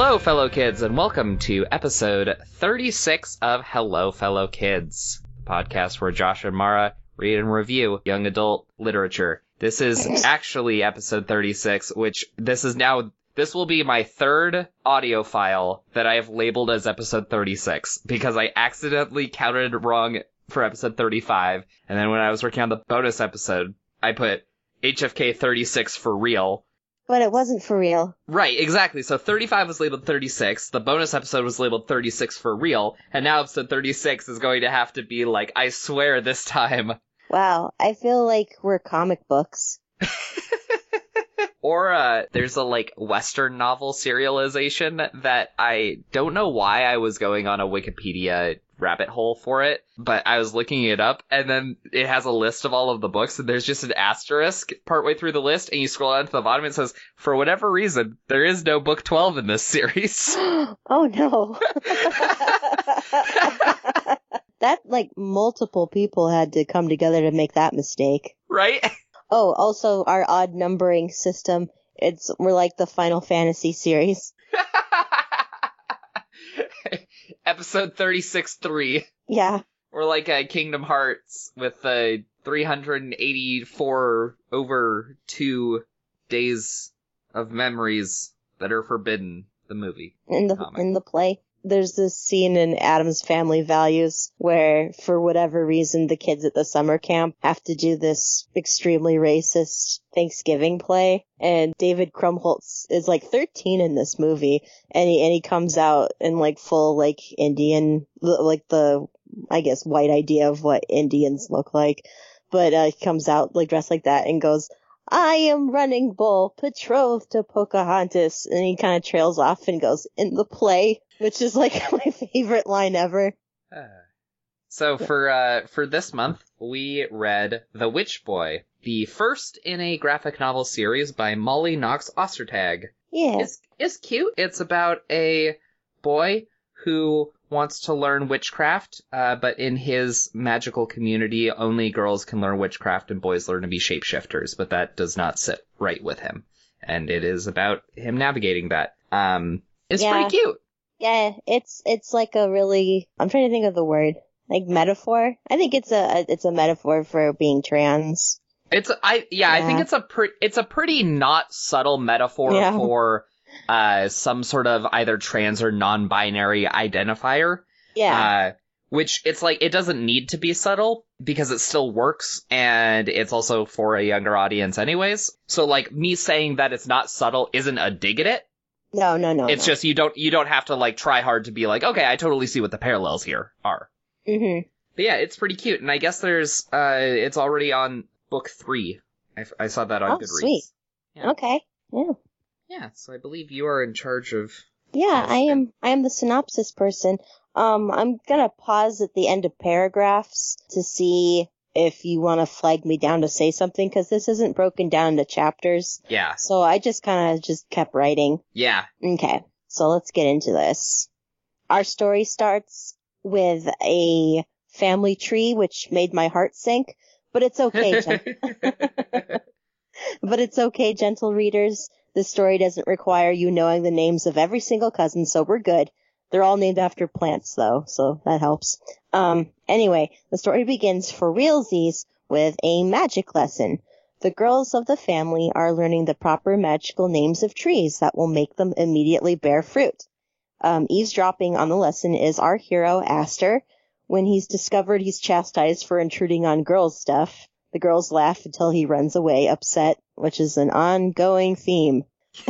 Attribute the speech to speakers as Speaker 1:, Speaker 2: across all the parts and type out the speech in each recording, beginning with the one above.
Speaker 1: Hello, fellow kids, and welcome to episode 36 of Hello, Fellow Kids, the podcast where Josh and Mara read and review young adult literature. This is actually episode 36, which this is now, this will be my third audio file that I have labeled as episode 36 because I accidentally counted wrong for episode 35. And then when I was working on the bonus episode, I put HFK 36 for real.
Speaker 2: But it wasn't for real.
Speaker 1: Right, exactly. So 35 was labeled 36, the bonus episode was labeled 36 for real, and now episode 36 is going to have to be like, I swear this time.
Speaker 2: Wow, I feel like we're comic books.
Speaker 1: Or uh, there's a like Western novel serialization that I don't know why I was going on a Wikipedia rabbit hole for it, but I was looking it up, and then it has a list of all of the books, and there's just an asterisk partway through the list, and you scroll down to the bottom, and it says, for whatever reason, there is no book 12 in this series.
Speaker 2: oh no. that like multiple people had to come together to make that mistake.
Speaker 1: right?
Speaker 2: Oh, also our odd numbering system. It's we're like the Final Fantasy series.
Speaker 1: Episode 36 3.
Speaker 2: Yeah.
Speaker 1: Or like uh, Kingdom Hearts with the 384 over two days of memories that are forbidden. The movie.
Speaker 2: In the
Speaker 1: Comic.
Speaker 2: in the play. There's this scene in Addams Family Values where, for whatever reason, the kids at the summer camp have to do this extremely racist Thanksgiving play. And David Krumholtz is like 13 in this movie, and he and he comes out in like full like Indian, like the I guess white idea of what Indians look like. But uh, he comes out like dressed like that and goes, I am running bull, betrothed to Pocahontas. And he kind of trails off and goes, in the play, which is like my favorite line ever.
Speaker 1: So for uh for this month, we read The Witch Boy, the first in a graphic novel series by Molly Knox Ostertag.
Speaker 2: Yeah.
Speaker 1: It's it's cute. It's about a boy who wants to learn witchcraft, uh, but in his magical community, only girls can learn witchcraft and boys learn to be shapeshifters. But that does not sit right with him, and it is about him navigating that. Um, it's
Speaker 2: Yeah.
Speaker 1: pretty cute.
Speaker 2: Yeah, it's, it's like a really, I'm trying to think of the word, like metaphor. I think it's a, it's a metaphor for being trans.
Speaker 1: It's I yeah, I think it's a pre- it's a pretty not subtle metaphor
Speaker 2: Yeah.
Speaker 1: for uh some sort of either trans or non-binary identifier.
Speaker 2: Yeah.
Speaker 1: Uh which it's like it doesn't need to be subtle because it still works and it's also for a younger audience anyways. So like me saying that it's not subtle isn't a dig at it.
Speaker 2: no, no, no.
Speaker 1: it's just you don't you don't have to like try hard to be like, okay, I totally see what the parallels here are.
Speaker 2: hmm
Speaker 1: But yeah, it's pretty cute, and I guess there's uh, it's already on book three. I, I saw that on
Speaker 2: Oh,
Speaker 1: Goodreads.
Speaker 2: sweet.
Speaker 1: Yeah.
Speaker 2: Okay. Yeah.
Speaker 1: Yeah, so I believe you are in charge of.
Speaker 2: Yeah, I am. I am the synopsis person. Um, I'm gonna pause at the end of paragraphs to see if you want to flag me down to say something because this isn't broken down into chapters.
Speaker 1: Yeah,
Speaker 2: So I just kind of just kept writing.
Speaker 1: yeah.
Speaker 2: Okay, so let's get into this. Our story starts with a family tree, which made my heart sink, but it's okay. Gen- but it's okay, gentle readers. This story doesn't require you knowing the names of every single cousin, so we're good. They're all named after plants, though, so that helps. Um, anyway, the story begins for realsies with a magic lesson. The girls of the family are learning the proper magical names of trees that will make them immediately bear fruit. Um, eavesdropping on the lesson is our hero, Aster. When he's discovered he's chastised for intruding on girls' stuff, the girls laugh until he runs away upset, which is an ongoing theme.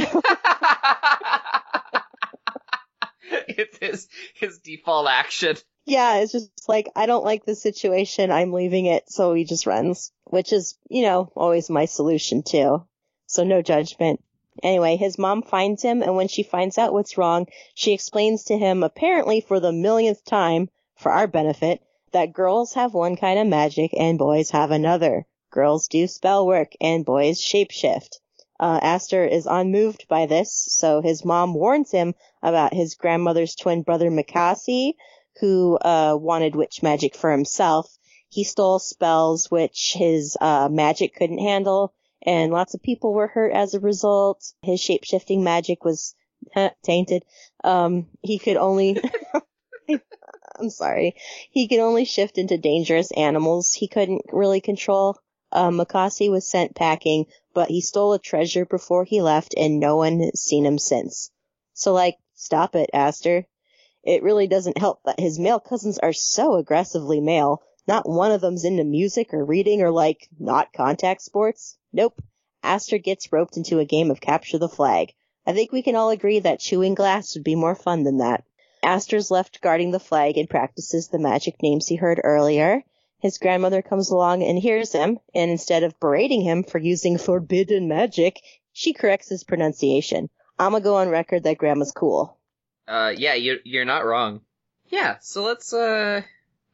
Speaker 1: it's his his default action.
Speaker 2: Yeah, it's just like, I don't like the situation, I'm leaving it, so he just runs. Which is, you know, always my solution too. So no judgment. Anyway, his mom finds him, and when she finds out what's wrong, she explains to him, apparently for the millionth time, for our benefit, that girls have one kind of magic and boys have another. Girls do spell work and boys shapeshift. Uh, Aster is unmoved by this, so his mom warns him about his grandmother's twin brother Mikasi, who uh, wanted witch magic for himself. He stole spells which his uh, magic couldn't handle, and lots of people were hurt as a result. His shapeshifting magic was tainted. Um, he could only, I'm sorry, he could only shift into dangerous animals he couldn't really control. Uh, Mikasi was sent packing, but he stole a treasure before he left and no one has seen him since. So like, stop it, Aster. It really doesn't help that his male cousins are so aggressively male. Not one of them's into music or reading or like, not contact sports. Nope. Aster gets roped into a game of capture the flag. I think we can all agree that chewing glass would be more fun than that. Aster's left guarding the flag and practices the magic names he heard earlier. His grandmother comes along and hears him, and instead of berating him for using forbidden magic, she corrects his pronunciation. I'm gonna go on record that grandma's cool.
Speaker 1: Uh, yeah, you're, you're not wrong. Yeah, so let's, uh,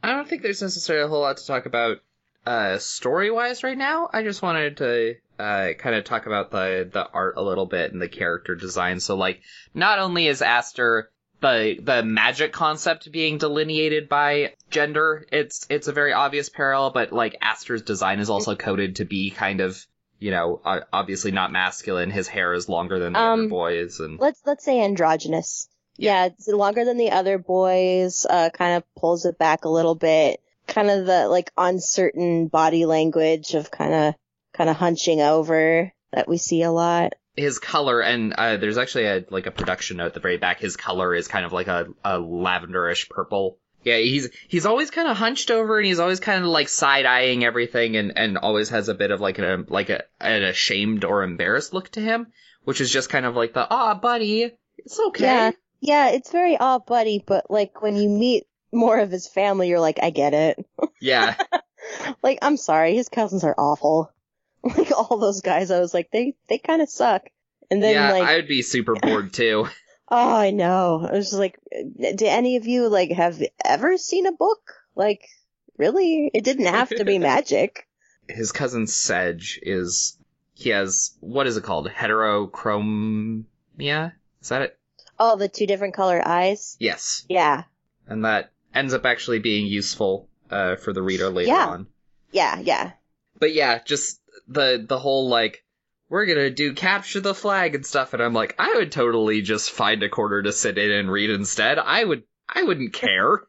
Speaker 1: I don't think there's necessarily a whole lot to talk about, uh, story-wise right now. I just wanted to, uh, kind of talk about the, the art a little bit and the character design. So, like, not only is Aster the, the magic concept being delineated by gender, it's, it's a very obvious parallel, but, like, Aster's design is also coded to be kind of, you know, obviously not masculine. His hair is longer than the um, other boys and.
Speaker 2: Let's, let's say androgynous. Yeah, it's longer than the other boys, uh, kind of pulls it back a little bit. Kind of the, like, uncertain body language of kind of, kind of hunching over that we see a lot.
Speaker 1: His color, and uh, there's actually a like a production note at the very back. His color is kind of like a, a lavenderish purple. Yeah, he's he's always kind of hunched over, and he's always kind of like side eyeing everything, and, and always has a bit of like a like a an ashamed or embarrassed look to him, which is just kind of like the ah buddy, it's okay.
Speaker 2: Yeah, yeah, it's very odd buddy, but like when you meet more of his family, you're like, I get it.
Speaker 1: Yeah.
Speaker 2: like, I'm sorry, his cousins are awful. Like all those guys, I was like, they they kind of suck. And then
Speaker 1: yeah,
Speaker 2: like,
Speaker 1: I would be super bored too.
Speaker 2: oh, I know. I was just like, do any of you like have ever seen a book? Like, really? It didn't have to be magic.
Speaker 1: His cousin Sedge is he has what is it called? Heterochromia? Is that it?
Speaker 2: Oh, the two different color eyes?
Speaker 1: Yes.
Speaker 2: Yeah.
Speaker 1: And that ends up actually being useful uh, for the reader later
Speaker 2: yeah.
Speaker 1: on.
Speaker 2: Yeah, yeah.
Speaker 1: But yeah, just the the whole like we're gonna do capture the flag and stuff, and I'm like, I would totally just find a corner to sit in and read instead. I would I wouldn't care.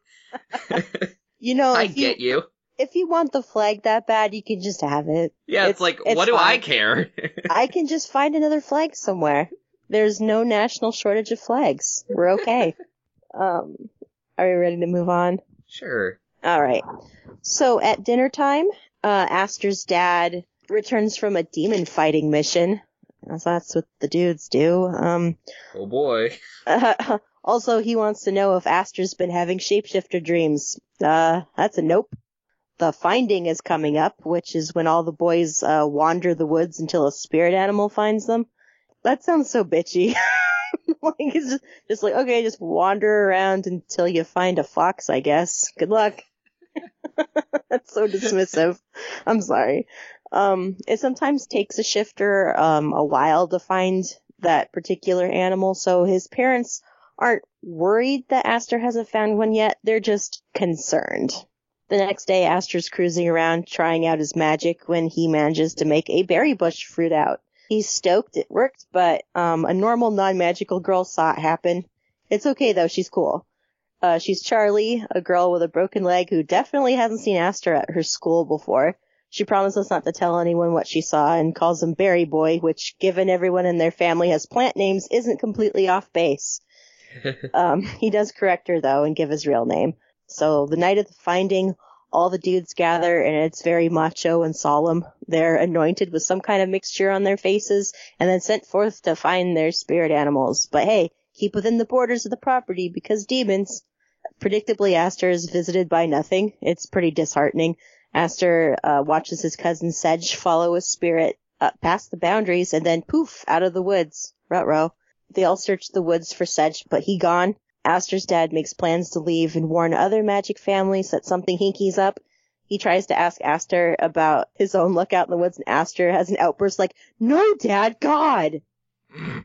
Speaker 2: you know,
Speaker 1: I get you,
Speaker 2: If you want the flag that bad, you can just have it.
Speaker 1: Yeah, it's, it's like, it's what fine. do I care?
Speaker 2: I can just find another flag somewhere. There's no national shortage of flags. We're okay. um, are you ready to move on?
Speaker 1: Sure.
Speaker 2: All right. So at dinner time, uh, Aster's dad returns from a demon fighting mission. That's what the dudes do. Um,
Speaker 1: oh boy.
Speaker 2: Uh, also, he wants to know if Aster's been having shapeshifter dreams. Uh, that's a nope. The finding is coming up, which is when all the boys uh, wander the woods until a spirit animal finds them. That sounds so bitchy. like it's just, just like okay, just wander around until you find a fox. I guess. Good luck. That's so dismissive. I'm sorry. Um, it sometimes takes a shifter um, a while to find that particular animal, so his parents aren't worried that Aster hasn't found one yet. They're just concerned. The next day, Aster's cruising around trying out his magic when he manages to make a berry bush fruit out. He's stoked it worked, but um, a normal non-magical girl saw it happen. It's okay though, she's cool. Uh, she's Charlie, a girl with a broken leg who definitely hasn't seen Aster at her school before. She promises not to tell anyone what she saw and calls him Berry Boy, which, given everyone in their family has plant names, isn't completely off base. um, he does correct her though and give his real name. So the night of the finding, all the dudes gather and it's very macho and solemn. They're anointed with some kind of mixture on their faces and then sent forth to find their spirit animals. But hey, keep within the borders of the property because demons. Predictably, Aster is visited by nothing. It's pretty disheartening. Aster uh, watches his cousin Sedge follow a spirit uh, past the boundaries and then poof out of the woods. Rutro. They all search the woods for Sedge, but he gone. Aster's dad makes plans to leave and warn other magic families that something hinky's up. He tries to ask Aster about his own luck out in the woods, and Aster has an outburst like, No, Dad, God!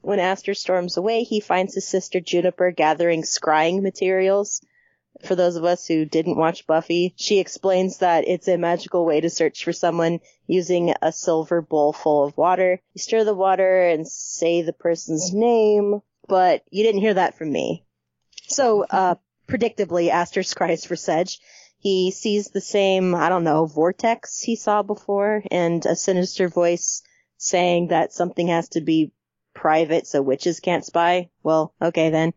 Speaker 2: when Aster storms away, he finds his sister Juniper gathering scrying materials. For those of us who didn't watch Buffy, she explains that it's a magical way to search for someone using a silver bowl full of water. You stir the water and say the person's name, but you didn't hear that from me. So, uh, predictably, Aster cries for Sedge. He sees the same, I don't know, vortex he saw before and a sinister voice saying that something has to be private so witches can't spy. Well, okay then.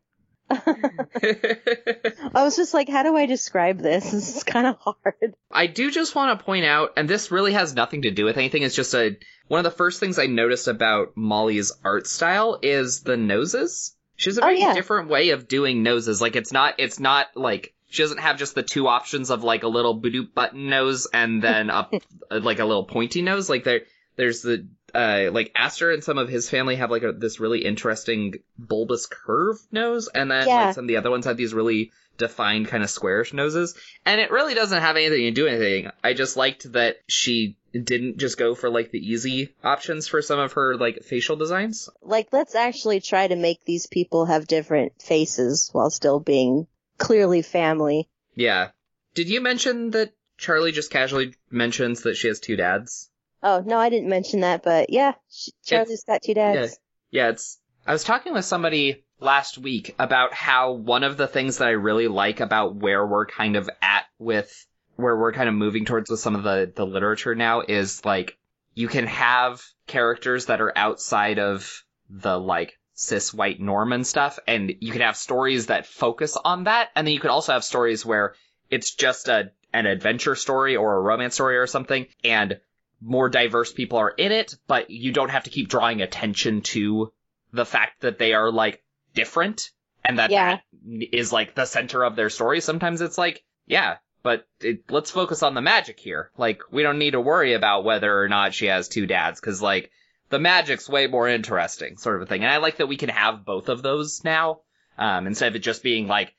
Speaker 2: I was just like, how do I describe this? This is kind of hard.
Speaker 1: I do just want to point out, and this really has nothing to do with anything. It's just a one of the first things I noticed about Molly's art style is the noses. She has a
Speaker 2: Oh,
Speaker 1: very
Speaker 2: yeah.
Speaker 1: different way of doing noses. Like it's not, it's not like she doesn't have just the two options of like a little badoop button nose and then a like a little pointy nose. Like there, there's the uh like Aster and some of his family have like a, this really interesting bulbous curve nose, and then
Speaker 2: Yeah.
Speaker 1: like some of the other ones have these really defined kind of squarish noses. And it really doesn't have anything to do with anything. I just liked that she didn't just go for like the easy options for some of her like facial designs.
Speaker 2: Like, let's actually try to make these people have different faces while still being clearly family.
Speaker 1: Yeah. Did you mention that Charlie just casually mentions that she has two dads?
Speaker 2: Oh, no, I didn't mention that, but yeah, sh- Charlie's got two dads.
Speaker 1: Yeah, it's. I was talking with somebody last week about how one of the things that I really like about where we're kind of at with where we're kind of moving towards with some of the the literature now is like you can have characters that are outside of the like cis white norm and stuff and you can have stories that focus on that and then you could also have stories where it's just a an adventure story or a romance story or something and more diverse people are in it, but you don't have to keep drawing attention to the fact that they are like different and that
Speaker 2: Yeah.
Speaker 1: that is like the center of their story. Sometimes it's like, yeah, but it, let's focus on the magic here. Like, we don't need to worry about whether or not she has two dads, cause like, the magic's way more interesting, sort of a thing. And I like that we can have both of those now, um, instead of it just being like,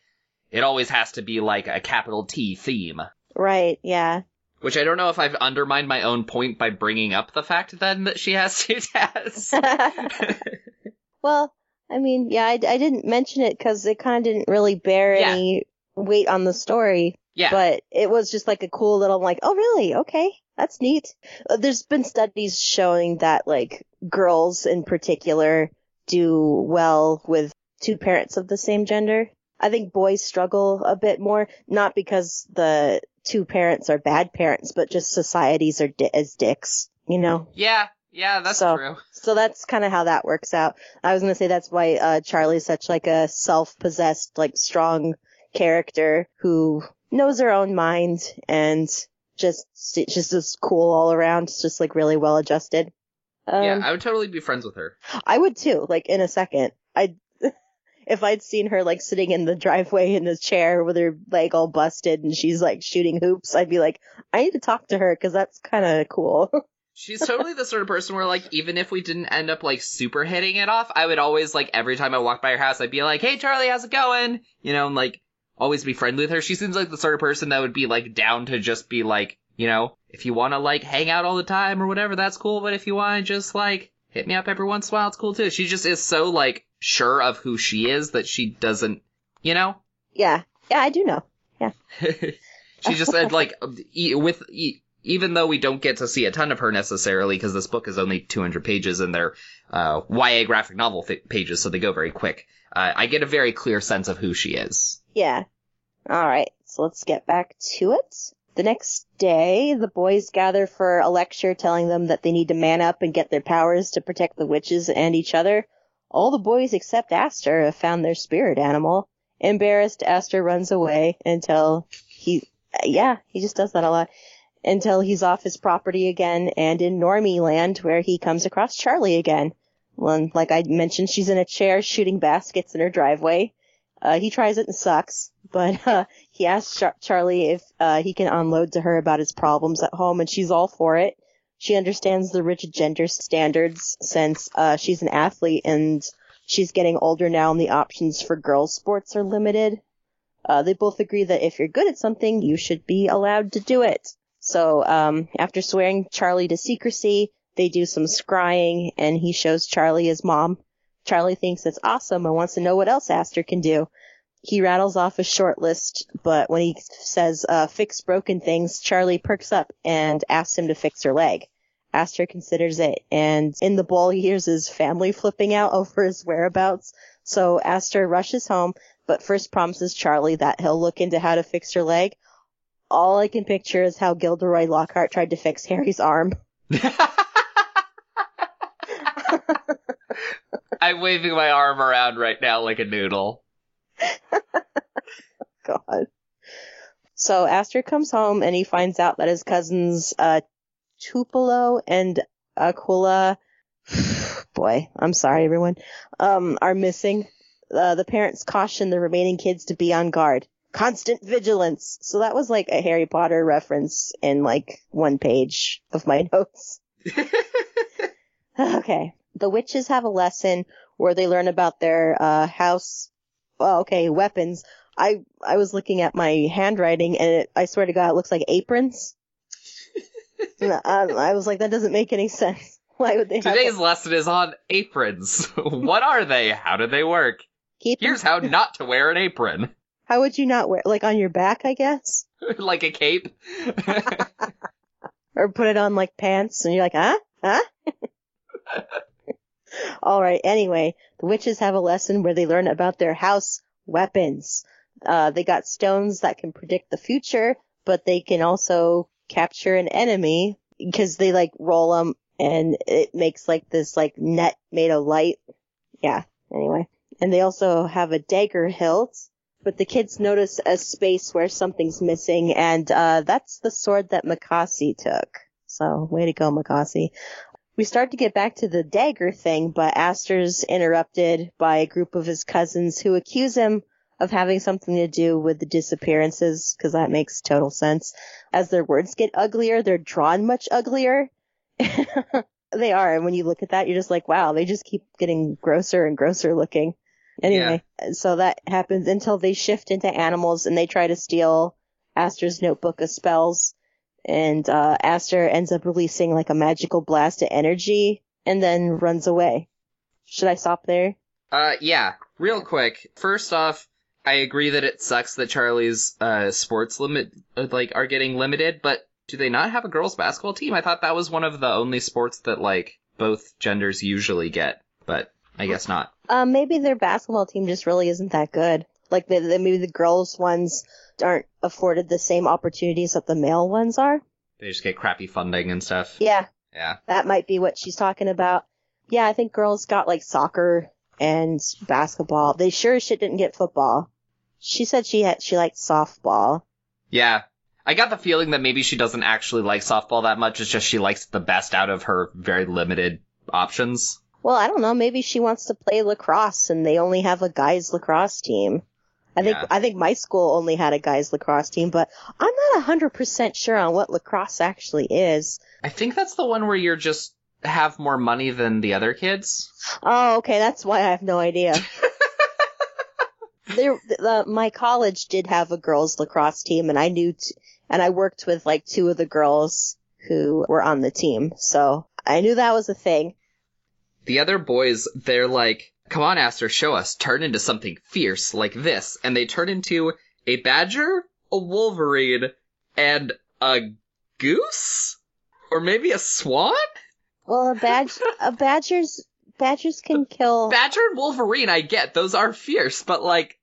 Speaker 1: it always has to be like a capital T theme.
Speaker 2: Right, yeah.
Speaker 1: Which I don't know if I've undermined my own point by bringing up the fact then that she has two dads.
Speaker 2: well, I mean, yeah, I, I didn't mention it because it kind of didn't really bear
Speaker 1: Yeah.
Speaker 2: any weight on the story.
Speaker 1: yeah.
Speaker 2: But it was just like a cool little, like, oh, really? Okay, that's neat. Uh, There's been studies showing that, like, girls in particular do well with two parents of the same gender. I think boys struggle a bit more, not because the two parents are bad parents, but just societies are di- as dicks, you know?
Speaker 1: yeah, yeah, that's
Speaker 2: So-
Speaker 1: true.
Speaker 2: So that's kind of how that works out. I was gonna say that's why uh, Charlie's such like a self-possessed, like strong character who knows her own mind and just just is cool all around. Just like really well adjusted. Um,
Speaker 1: yeah, I would totally be friends with her.
Speaker 2: I would too. Like in a second, I if I'd seen her like sitting in the driveway in the chair with her leg all busted and she's like shooting hoops, I'd be like, I need to talk to her because that's kind of cool.
Speaker 1: She's totally the sort of person where, like, even if we didn't end up, like, super hitting it off, I would always, like, every time I walked by her house, I'd be like, hey, Charlie, how's it going? You know, and, like, always be friendly with her. She seems like the sort of person that would be, like, down to just be, like, you know, if you want to, like, hang out all the time or whatever, that's cool, but if you want to just, like, hit me up every once in a while, it's cool too. She just is so, like, sure of who she is that she doesn't, you know?
Speaker 2: yeah, yeah, I do know. Yeah.
Speaker 1: she just said like with even though we don't get to see a ton of her necessarily because this book is only 200 pages and they're uh, YA graphic novel fi- pages, so they go very quick. Uh, I get a very clear sense of who she is.
Speaker 2: Yeah. All right. So let's get back to it. The next day, the boys gather for a lecture telling them that they need to man up and get their powers to protect the witches and each other. All the boys except Aster have found their spirit animal. Embarrassed, Aster runs away until he, yeah, he just does that a lot. Until he's off his property again and in Normie land where he comes across Charlie again. Well, like I mentioned, she's in a chair shooting baskets in her driveway. Uh, he tries it and sucks, but uh, he asks Char- Charlie if uh, he can unload to her about his problems at home, and she's all for it. She understands the rigid gender standards since uh, she's an athlete and she's getting older now, and the options for girls' sports are limited. Uh, they both agree that if you're good at something, you should be allowed to do it. So um, after swearing Charlie to secrecy, they do some scrying, and he shows Charlie his mom. Charlie thinks it's awesome and wants to know what else Aster can do. He rattles off a short list, but when he says, uh, fix broken things, Charlie perks up and asks him to fix her leg. Aster considers it, and in the bowl he hears his family flipping out over his whereabouts. So Aster rushes home, but first promises Charlie that he'll look into how to fix her leg. All I can picture is how Gilderoy Lockhart tried to fix Harry's arm.
Speaker 1: I'm waving my arm around right now like a noodle.
Speaker 2: God. So Aster comes home and he finds out that his cousins, uh, Tupelo and Aquila, boy, I'm sorry everyone, um, are missing. Uh, the parents caution the remaining kids to be on guard. Constant vigilance. So that was like a Harry Potter reference in like one page of my notes. okay. The witches have a lesson where they learn about their, uh, house, well, okay, weapons. I, I was looking at my handwriting and it, I swear to God, it looks like aprons. I, I was like, that doesn't make any sense. Why would they have
Speaker 1: Today's lesson is on aprons. what are they? How do they work?
Speaker 2: keep them-
Speaker 1: Here's how not to wear an apron.
Speaker 2: How would you not wear, like on your back, I guess?
Speaker 1: like a cape.
Speaker 2: Or put it on like pants and you're like, huh? Huh? Alright, anyway, the witches have a lesson where they learn about their house weapons. Uh, they got stones that can predict the future, but they can also capture an enemy because they like roll them and it makes like this like net made of light. Yeah, anyway. And they also have a dagger hilt, but the kids notice a space where something's missing and, uh, that's the sword that Mikasi took. So, way to go, Mikasi. We start to get back to the dagger thing, but Aster's interrupted by a group of his cousins who accuse him of having something to do with the disappearances, because that makes total sense. As their words get uglier, they're drawn much uglier. they are, and when you look at that, you're just like, wow, they just keep getting grosser and grosser looking. Anyway, so that happens until they shift into animals and they try to steal Aster's notebook of spells. And uh, Aster ends up releasing like a magical blast of energy and then runs away. Should I stop there?
Speaker 1: Uh, yeah. Real quick. First off, I agree that it sucks that Charlie's uh sports limit uh, like are getting limited, but do they not have a girls basketball team? I thought that was one of the only sports that like both genders usually get, but I guess not.
Speaker 2: Um, maybe their basketball team just really isn't that good. Like the, the, maybe the girls ones aren't afforded the same opportunities that the male ones are.
Speaker 1: They just get crappy funding and stuff.
Speaker 2: Yeah,
Speaker 1: Yeah.
Speaker 2: that might be what she's talking about. Yeah, I think girls got like soccer and basketball. They sure as shit didn't get football. She said she had she liked softball.
Speaker 1: Yeah. I got the feeling that maybe she doesn't actually like softball that much. It's just she likes the best out of her very limited options.
Speaker 2: Well, I don't know. Maybe she wants to play lacrosse and they only have a guys lacrosse team. I think
Speaker 1: Yeah.
Speaker 2: I think my school only had a guys lacrosse team, but I'm not hundred percent sure on what lacrosse actually is.
Speaker 1: I think that's the one where you're just have more money than the other kids.
Speaker 2: Oh, okay, that's why I have no idea. there, the, my college did have a girls lacrosse team, and I knew, t- and I worked with like two of the girls who were on the team, so I knew that was a thing.
Speaker 1: The other boys, they're like, come on, Aster, show us. Turn into something fierce like this. And they turn into a badger, a wolverine, and a goose? Or maybe a swan?
Speaker 2: Well, a badge, a badgers, badgers can kill.
Speaker 1: Badger and wolverine, I get. Those are fierce, but like,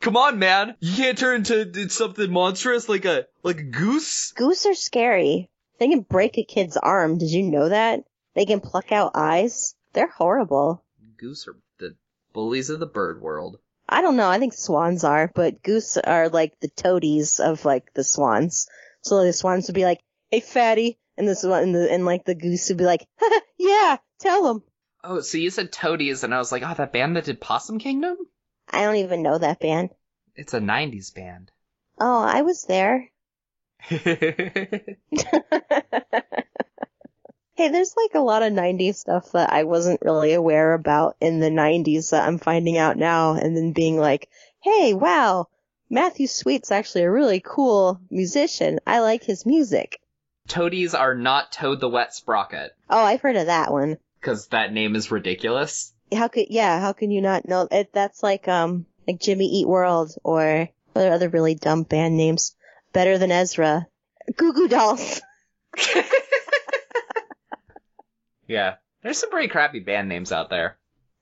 Speaker 1: come on, man. You can't turn into something monstrous like a, like a goose?
Speaker 2: Goose are scary. They can break a kid's arm. Did you know that? They can pluck out eyes. They're horrible.
Speaker 1: Goose are the bullies of the bird world.
Speaker 2: I don't know. I think swans are, but goose are like the toadies of like the swans. So the swans would be like, "Hey, fatty," and this one, and, the, and like the goose would be like, "Yeah, tell them."
Speaker 1: Oh, so you said toadies, and I was like, oh, that band that did Possum Kingdom?
Speaker 2: I don't even know that band.
Speaker 1: It's a 90s band.
Speaker 2: Oh, I was there. Hey, there's like a lot of 90s stuff that I wasn't really aware about in the 90s that I'm finding out now and then being like, hey, wow, Matthew Sweet's actually a really cool musician. I like his music.
Speaker 1: Toadies are not Toad the Wet Sprocket,
Speaker 2: Oh, I've heard of that one.
Speaker 1: because that name is ridiculous.
Speaker 2: How could, yeah, how can you not know? It, that's like, um, like Jimmy Eat World or what are other really dumb band names? Better than Ezra. Goo Goo Dolls.
Speaker 1: Yeah. There's some pretty crappy band names out there.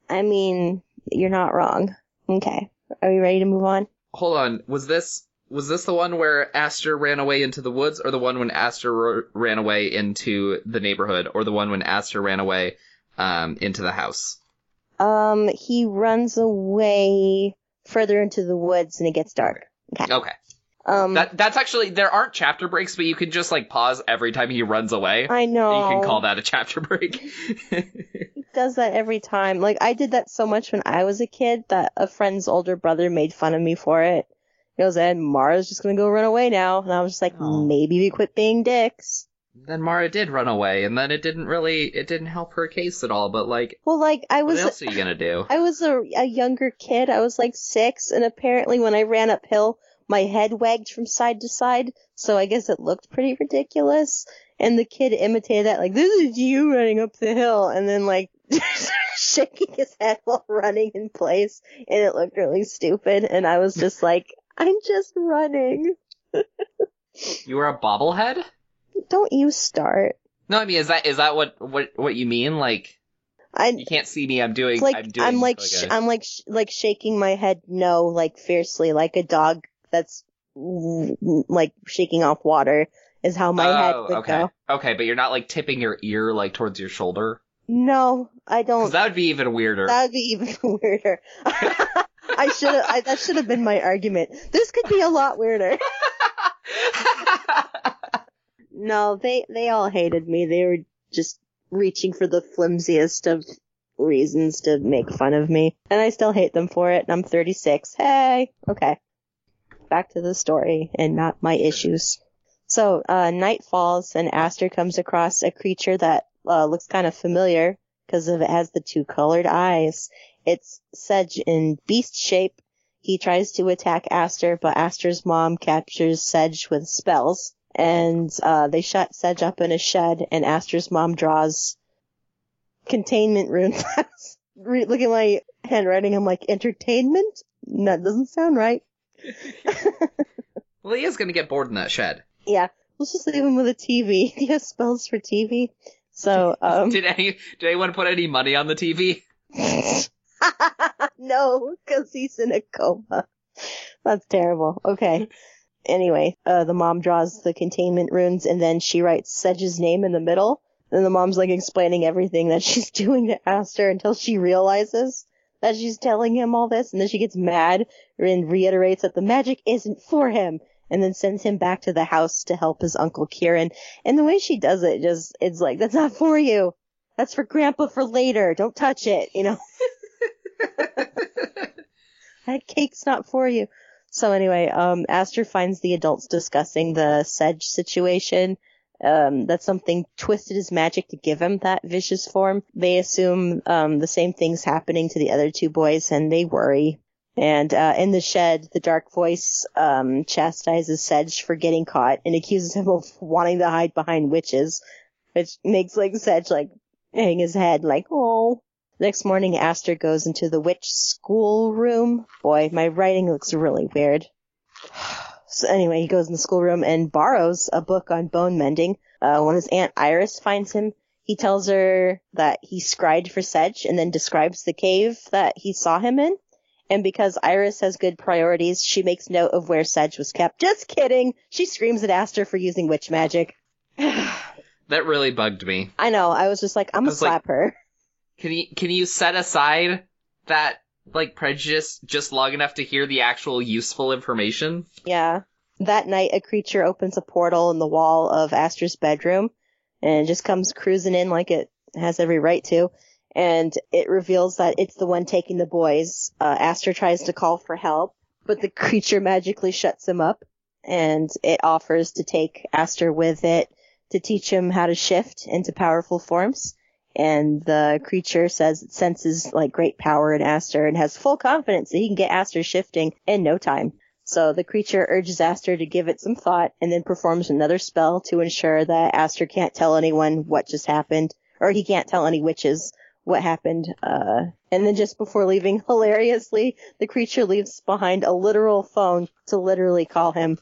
Speaker 2: I mean, you're not wrong. Okay. Are we ready to move on?
Speaker 1: Hold on. Was this was this the one where Aster ran away into the woods, or the one when Aster r- ran away into the neighborhood, or the one when Aster ran away um, into the house?
Speaker 2: Um, he runs away further into the woods and it gets dark. Okay.
Speaker 1: Okay.
Speaker 2: Um,
Speaker 1: That that's actually there aren't chapter breaks, but you can just like pause every time he runs away.
Speaker 2: I know.
Speaker 1: You can call that a chapter break.
Speaker 2: He does that every time. Like I did that so much when I was a kid that a friend's older brother made fun of me for it. He goes, and Mara's just gonna go run away now. And I was just like,
Speaker 1: Oh.
Speaker 2: maybe we quit being dicks.
Speaker 1: then Mara did run away, and then it didn't really it didn't help her case at all. But like,
Speaker 2: Well, like I was.
Speaker 1: what else are you gonna do?
Speaker 2: I was a, a younger kid. I was like six, and apparently when I ran uphill, my head wagged from side to side. So I guess it looked pretty ridiculous. And the kid imitated that, like, this is you running up the hill, and then like shaking his head while running in place, and it looked really stupid. And I was just like, I'm just running.
Speaker 1: You were a bobblehead?
Speaker 2: Don't you start.
Speaker 1: No, I mean, is that is that what what what you mean? Like,
Speaker 2: I
Speaker 1: you can't see me. I'm doing.
Speaker 2: Like
Speaker 1: I'm doing.
Speaker 2: I'm like
Speaker 1: like
Speaker 2: sh-
Speaker 1: a-
Speaker 2: I'm like sh- like shaking my head no like fiercely like a dog that's like shaking off water is how my head
Speaker 1: oh,
Speaker 2: would
Speaker 1: okay.
Speaker 2: go.
Speaker 1: Okay, but you're not like tipping your ear like towards your shoulder,
Speaker 2: No, I don't.
Speaker 1: that would be even weirder.
Speaker 2: That would be even weirder. I should have. That should have been my argument. This could be a lot weirder. No, they they all hated me. They were just reaching for the flimsiest of reasons to make fun of me, and I still hate them for it. And I'm 36. Hey, okay. Back to the story and not my issues. So, uh, night falls and Aster comes across a creature that uh, looks kind of familiar because it has the two colored eyes. It's Sedge in beast shape. He tries to attack Aster, but Aster's mom captures Sedge with spells and uh, they shut Sedge up in a shed, and Aster's mom draws containment runes. Look at my handwriting. I'm like, entertainment? No, that doesn't sound right.
Speaker 1: well, he is gonna get bored in that shed.
Speaker 2: Yeah, let's just leave him with a TV. He has spells for TV. So, um,
Speaker 1: Did any did anyone put any money on the TV?
Speaker 2: no, because he's in a coma. That's terrible. Okay. Anyway, uh, the mom draws the containment runes and then she writes Sedge's name in the middle. And the mom's like explaining everything that she's doing to Aster until she realizes that she's telling him all this. And then she gets mad and reiterates that the magic isn't for him and then sends him back to the house to help his uncle Kieran. And the way she does it just, it's like, that's not for you. That's for grandpa for later. Don't touch it, you know? that cake's not for you. So anyway, um, Aster finds the adults discussing the Sedge situation. Um, that something twisted his magic to give him that vicious form. They assume, um, the same thing's happening to the other two boys and they worry. And, uh, in the shed, the dark voice, um, chastises Sedge for getting caught and accuses him of wanting to hide behind witches, which makes like Sedge like hang his head like, oh. Next morning, Aster goes into the witch school room. Boy, my writing looks really weird. So anyway, he goes in the schoolroom and borrows a book on bone mending. Uh, when his aunt Iris finds him, he tells her that he scried for Sedge and then describes the cave that he saw him in. And because Iris has good priorities, she makes note of where Sedge was kept. Just kidding! She screams at Aster for using witch magic.
Speaker 1: That really bugged me.
Speaker 2: I know, I was just like, I'm gonna
Speaker 1: was like-
Speaker 2: slap her.
Speaker 1: Can you can you set aside that like prejudice just long enough to hear the actual useful information?
Speaker 2: Yeah. That night, a creature opens a portal in the wall of Aster's bedroom and just comes cruising in like it has every right to. And it reveals that it's the one taking the boys. Uh, Aster tries to call for help, but the creature magically shuts him up and it offers to take Aster with it to teach him how to shift into powerful forms. And the creature says it senses like great power in Aster and has full confidence that he can get Aster shifting in no time. So the creature urges Aster to give it some thought and then performs another spell to ensure that Aster can't tell anyone what just happened, or he can't tell any witches what happened. Uh, and then just before leaving, hilariously, the creature leaves behind a literal phone to literally call him.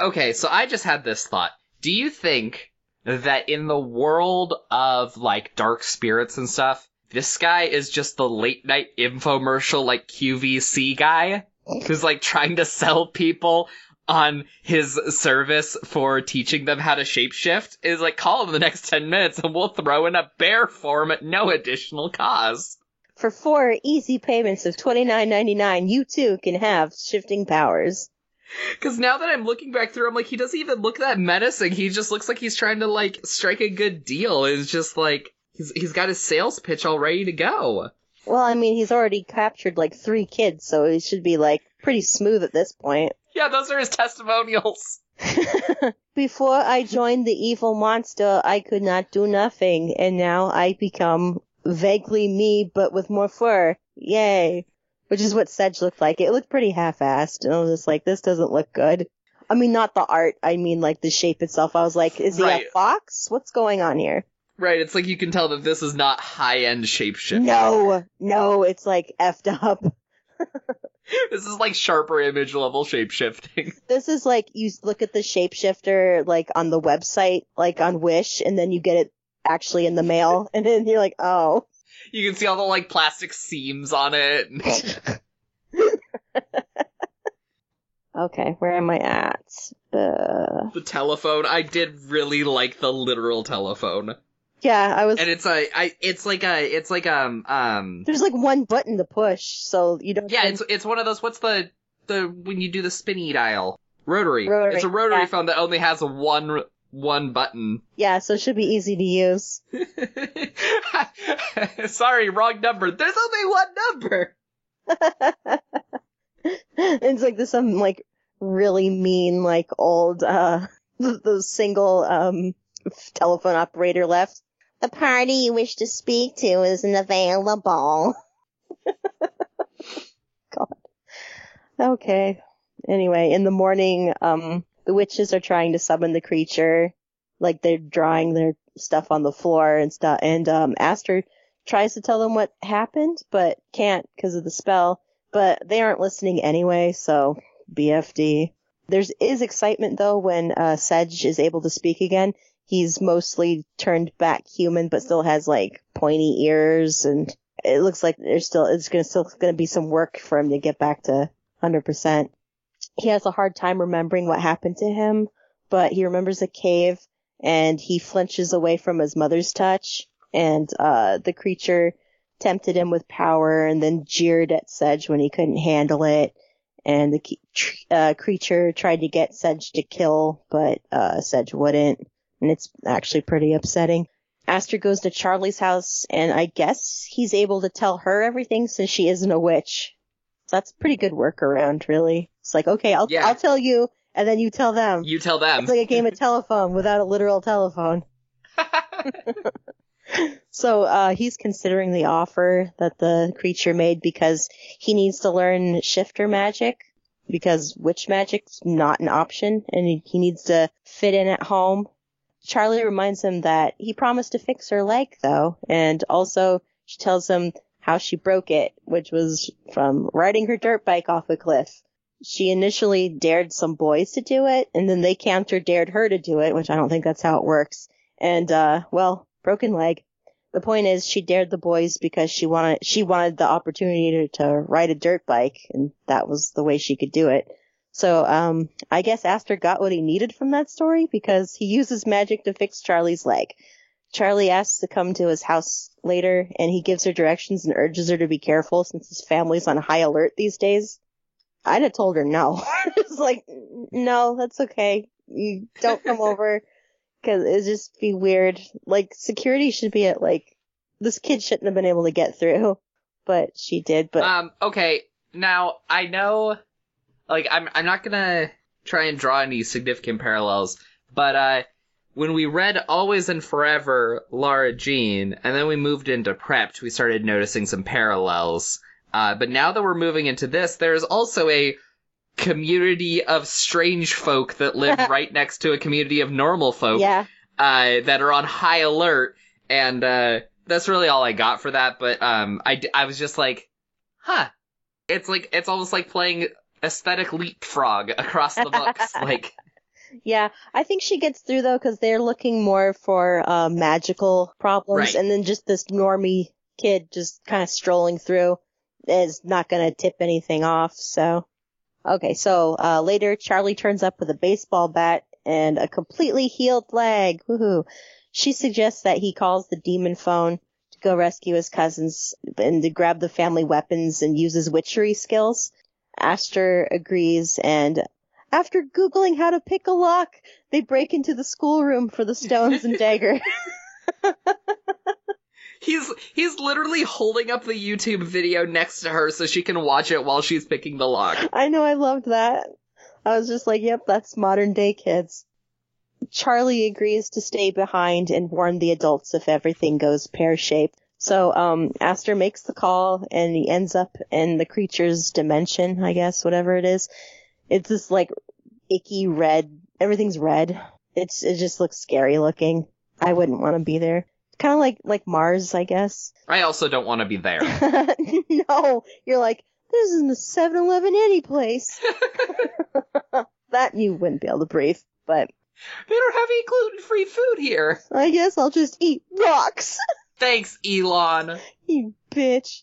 Speaker 1: Okay, so I just had this thought. Do you think that in the world of like dark spirits and stuff, this guy is just the late night infomercial like QVC guy who's like trying to sell people on his service for teaching them how to shapeshift is like call him the next 10 minutes and we'll throw in a bear form at no additional cost.
Speaker 2: For four easy payments of twenty nine ninety nine, you too can have shifting powers.
Speaker 1: Cause now that I'm looking back through, I'm like, he doesn't even look that menacing. He just looks like he's trying to like strike a good deal. It's just like, he's, he's got his sales pitch all ready to go.
Speaker 2: Well, I mean, he's already captured like three kids, so he should be like pretty smooth at this point.
Speaker 1: Yeah, those are his testimonials.
Speaker 2: Before I joined the evil monster, I could not do nothing, and now I become vaguely me, but with more fur. Yay. Which is what Sedge looked like. It looked pretty half-assed, and I was just like, this doesn't look good. I mean, not the art, I mean like the shape itself. I was like, is he
Speaker 1: Right.
Speaker 2: a fox? What's going on here?
Speaker 1: Right, it's like you can tell that this is not high-end shapeshifting.
Speaker 2: No, no, it's like effed up.
Speaker 1: This is like sharper image level shapeshifting.
Speaker 2: This is like you look at the shapeshifter like on the website, like on Wish, and then you get it actually in the mail, and then you're like, oh.
Speaker 1: You can see all the like plastic seams on it.
Speaker 2: Okay, where am I at? Uh,
Speaker 1: the telephone. I did really like the literal telephone.
Speaker 2: yeah, I was.
Speaker 1: And it's a I it's like a it's like um um
Speaker 2: There's like one button to push, so you don't.
Speaker 1: Yeah, it's it's one of those what's the the when you do the spinny dial? Rotary.
Speaker 2: Rotary,
Speaker 1: It's a rotary
Speaker 2: yeah.
Speaker 1: phone that only has one one button.
Speaker 2: yeah, so it should be easy to use.
Speaker 1: Sorry, wrong number. There's only one number.
Speaker 2: it's like this some like really mean like old uh those single um telephone operator left. The party you wish to speak to isn't available. God. Okay. Anyway, in the morning, um, the witches are trying to summon the creature. Like they're drawing their stuff on the floor and stuff. And, um, Aster tries to tell them what happened, but can't because of the spell. But they aren't listening anyway, so BFD. There's is excitement though when, uh, Sedge is able to speak again. He's mostly turned back human, but still has like pointy ears and it looks like there's still, it's gonna still gonna be some work for him to get back to 100%. He has a hard time remembering what happened to him, but he remembers a cave and he flinches away from his mother's touch and, uh, the creature tempted him with power and then jeered at Sedge when he couldn't handle it. And the uh, creature tried to get Sedge to kill, but, uh, Sedge wouldn't. And it's actually pretty upsetting. Aster goes to Charlie's house and I guess he's able to tell her everything since she isn't a witch. So that's a pretty good workaround, really. It's like, okay, I'll,
Speaker 1: Yeah.
Speaker 2: I'll tell you and then you tell them.
Speaker 1: You tell them.
Speaker 2: It's like a game of telephone without a literal telephone. So uh, he's considering the offer that the creature made because he needs to learn shifter magic because witch magic's not an option and he, he needs to fit in at home. Charlie reminds him that he promised to fix her leg though, and also she tells him how she broke it, which was from riding her dirt bike off a cliff. She initially dared some boys to do it, and then they counter dared her to do it, which I don't think that's how it works. And uh, well, broken leg. The point is, she dared the boys because she wanted she wanted the opportunity to, to ride a dirt bike, and that was the way she could do it. So, um, I guess Aster got what he needed from that story because he uses magic to fix Charlie's leg. Charlie asks to come to his house later, and he gives her directions and urges her to be careful since his family's on high alert these days. I'd have told her no. it's like, no, that's okay. You don't come over because it'd just be weird. Like security should be at like this kid shouldn't have been able to get through, but she did. But
Speaker 1: Um, okay. Now, I know, like, I'm, I'm not gonna try and draw any significant parallels, but, uh, when we read Always and Forever, Lara Jean, and then we moved into Prepped, we started noticing some parallels. Uh, but now that we're moving into this, there's also a community of strange folk that live right next to a community of normal folk
Speaker 2: yeah,
Speaker 1: uh, that are on high alert, and uh, that's really all I got for that. But um, I I was just like, huh. It's like it's almost like playing aesthetic leapfrog across the books. like,
Speaker 2: Yeah, I think she gets through though because they're looking more for uh, magical problems,
Speaker 1: Right.
Speaker 2: and then just this normie kid just kind of strolling through is not going to tip anything off. So, okay, so uh, later Charlie turns up with a baseball bat and a completely healed leg. Woohoo! She suggests that he calls the demon phone to go rescue his cousins and to grab the family weapons and use his witchery skills. Aster agrees and after Googling how to pick a lock, they break into the schoolroom for the stones and dagger.
Speaker 1: he's he's literally holding up the YouTube video next to her so she can watch it while she's picking the lock.
Speaker 2: I know, I loved that. I was just like, yep, that's modern day kids. Charlie agrees to stay behind and warn the adults if everything goes pear shaped. So, um, Aster makes the call and he ends up in the creature's dimension, I guess, whatever it is. It's this like icky red, everything's red. It's, it just looks scary looking. I wouldn't want to be there. Kind of like, like Mars, I guess.
Speaker 1: I also don't want to be there.
Speaker 2: no, you're like, this isn't a 7-Eleven any place. that you wouldn't be able to breathe, but
Speaker 1: They don't have any gluten-free food here.
Speaker 2: I guess I'll just eat rocks.
Speaker 1: Thanks, Elon.
Speaker 2: you bitch.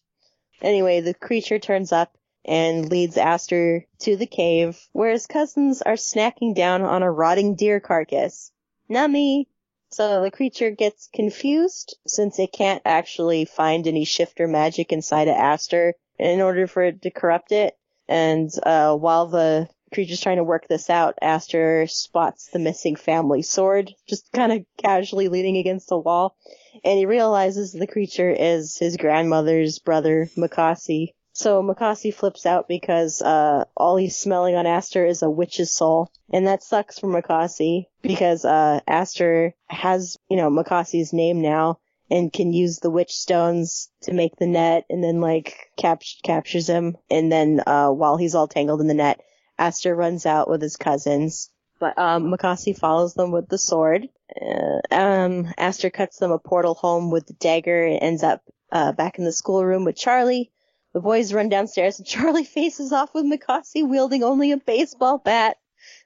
Speaker 2: Anyway, the creature turns up and leads Aster to the cave where his cousins are snacking down on a rotting deer carcass. Nummy! So the creature gets confused since it can't actually find any shifter magic inside of Aster in order for it to corrupt it. And uh, while the creature's trying to work this out, Aster spots the missing family sword, just kind of casually leaning against the wall and he realizes the creature is his grandmother's brother, Mikasi. So Mikasi flips out because uh, all he's smelling on Aster is a witch's soul, and that sucks for Mikasi because uh, Aster has you know Mikasi's name now and can use the witch stones to make the net, and then like cap- captures him, and then uh, while he's all tangled in the net, Aster runs out with his cousins. But um, Mikasi follows them with the sword. Uh, um, Aster cuts them a portal home with the dagger and ends up uh, back in the schoolroom with Charlie. The boys run downstairs and Charlie faces off with Mikasi wielding only a baseball bat.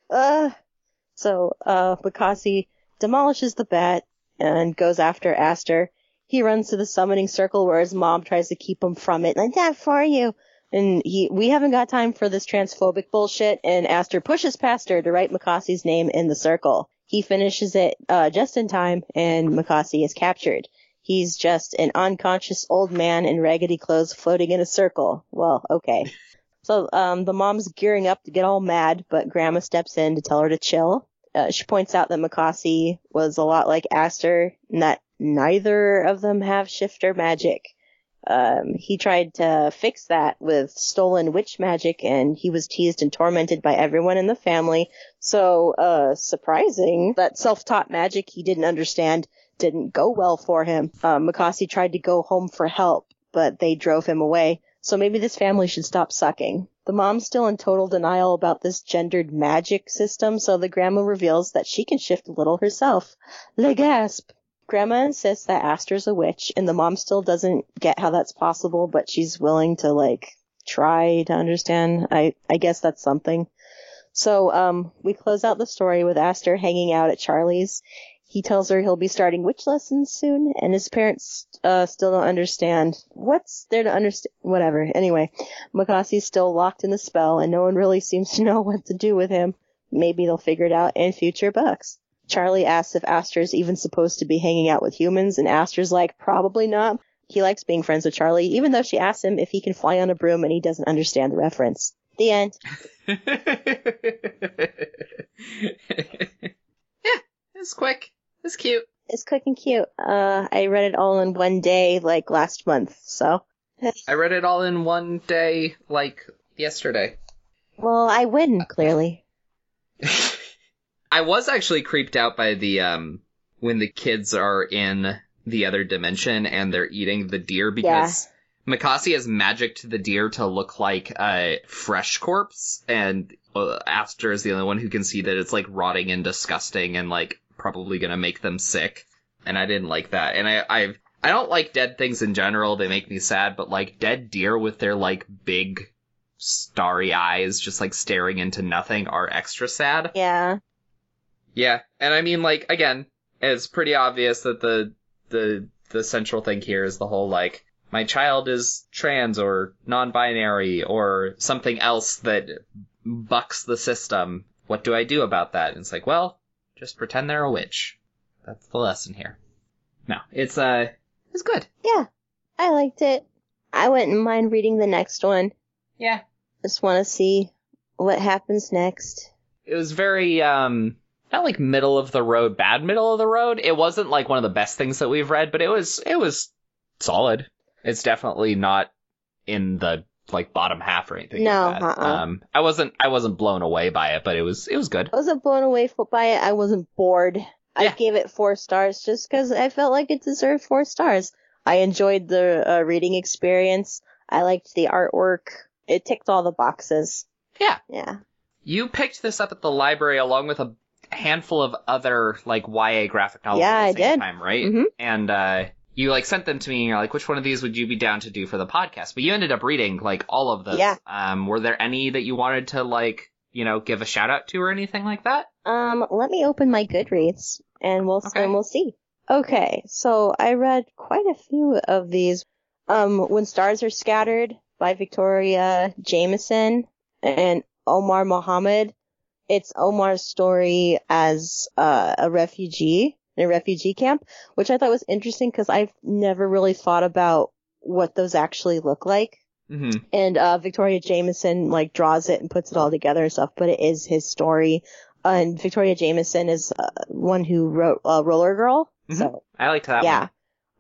Speaker 2: Uh, so uh, Mikasi demolishes the bat and goes after Aster. He runs to the summoning circle where his mom tries to keep him from it. Like that for you. And he, we haven't got time for this transphobic bullshit. And Aster pushes past her to write Mikasi's name in the circle. He finishes it uh, just in time, and Mikasi is captured. He's just an unconscious old man in raggedy clothes floating in a circle. Well, okay. So um, the mom's gearing up to get all mad, but Grandma steps in to tell her to chill. Uh, she points out that Mikasi was a lot like Aster, and that neither of them have shifter magic. Um, he tried to fix that with stolen witch magic, and he was teased and tormented by everyone in the family. So, uh, surprising that self-taught magic he didn't understand didn't go well for him. Uh, Mikasi tried to go home for help, but they drove him away. So maybe this family should stop sucking. The mom's still in total denial about this gendered magic system, so the grandma reveals that she can shift a little herself. Le gasp! Grandma insists that Aster's a witch, and the mom still doesn't get how that's possible, but she's willing to, like, try to understand. I, I guess that's something. So, um, we close out the story with Aster hanging out at Charlie's. He tells her he'll be starting witch lessons soon, and his parents, uh, still don't understand. What's there to understand? Whatever. Anyway, Mikasi's still locked in the spell, and no one really seems to know what to do with him. Maybe they'll figure it out in future books. Charlie asks if Aster's even supposed to be hanging out with humans, and Aster's like, probably not. He likes being friends with Charlie, even though she asks him if he can fly on a broom and he doesn't understand the reference. The end.
Speaker 1: yeah, it's quick. It's cute.
Speaker 2: It's quick and cute. Uh, I read it all in one day, like last month, so.
Speaker 1: I read it all in one day, like yesterday.
Speaker 2: Well, I win, clearly.
Speaker 1: I was actually creeped out by the um when the kids are in the other dimension and they're eating the deer because Mikasi has magicked the deer to look like a fresh corpse, and uh, Aster is the only one who can see that it's like rotting and disgusting and like probably gonna make them sick. And I didn't like that. And I, I've I don't like dead things in general. They make me sad, but like dead deer with their like big starry eyes just like staring into nothing are extra sad.
Speaker 2: Yeah.
Speaker 1: Yeah. And I mean like again, it's pretty obvious that the the the central thing here is the whole like my child is trans or non-binary or something else that bucks the system. What do I do about that? And it's like, well, just pretend they're a witch. That's the lesson here. No, it's uh, it's good.
Speaker 2: Yeah. I liked it. I wouldn't mind reading the next one.
Speaker 1: Yeah,
Speaker 2: Just want to see what happens next.
Speaker 1: it was very um, not like middle of the road, bad middle of the road. It wasn't like one of the best things that we've read, but it was it was solid. It's definitely not in the like bottom half or anything.
Speaker 2: No,
Speaker 1: like that.
Speaker 2: uh-uh.
Speaker 1: um, I wasn't I wasn't blown away by it, but it was it was good.
Speaker 2: I wasn't blown away by it. I wasn't bored. I
Speaker 1: Yeah.
Speaker 2: gave it four stars just because I felt like it deserved four stars. I enjoyed the uh, reading experience. I liked the artwork. It ticked all the boxes.
Speaker 1: Yeah.
Speaker 2: Yeah.
Speaker 1: You picked this up at the library along with a handful of other like YA graphic novels
Speaker 2: Yeah,
Speaker 1: at
Speaker 2: I
Speaker 1: the same
Speaker 2: did.
Speaker 1: time, right?
Speaker 2: Mhm.
Speaker 1: And uh you like sent them to me and you're like, which one of these would you be down to do for the podcast? But you ended up reading like all of them.
Speaker 2: Yeah.
Speaker 1: Um were there any that you wanted to like, you know, give a shout out to or anything like that?
Speaker 2: Um, let me open my Goodreads and we'll
Speaker 1: Okay.
Speaker 2: and we'll see. Okay, so I read quite a few of these. Um, When Stars Are Scattered by Victoria Jamieson and Omar Mohamed. It's Omar's story as uh, a refugee in a refugee camp, which I thought was interesting because I've never really thought about what those actually look like
Speaker 1: Mm-hmm.
Speaker 2: and uh, Victoria Jamieson like draws it and puts it all together and stuff. But it is his story, uh, and Victoria Jamieson is uh, one who wrote uh, Roller Girl.
Speaker 1: Mhm.
Speaker 2: So
Speaker 1: I liked that
Speaker 2: yeah,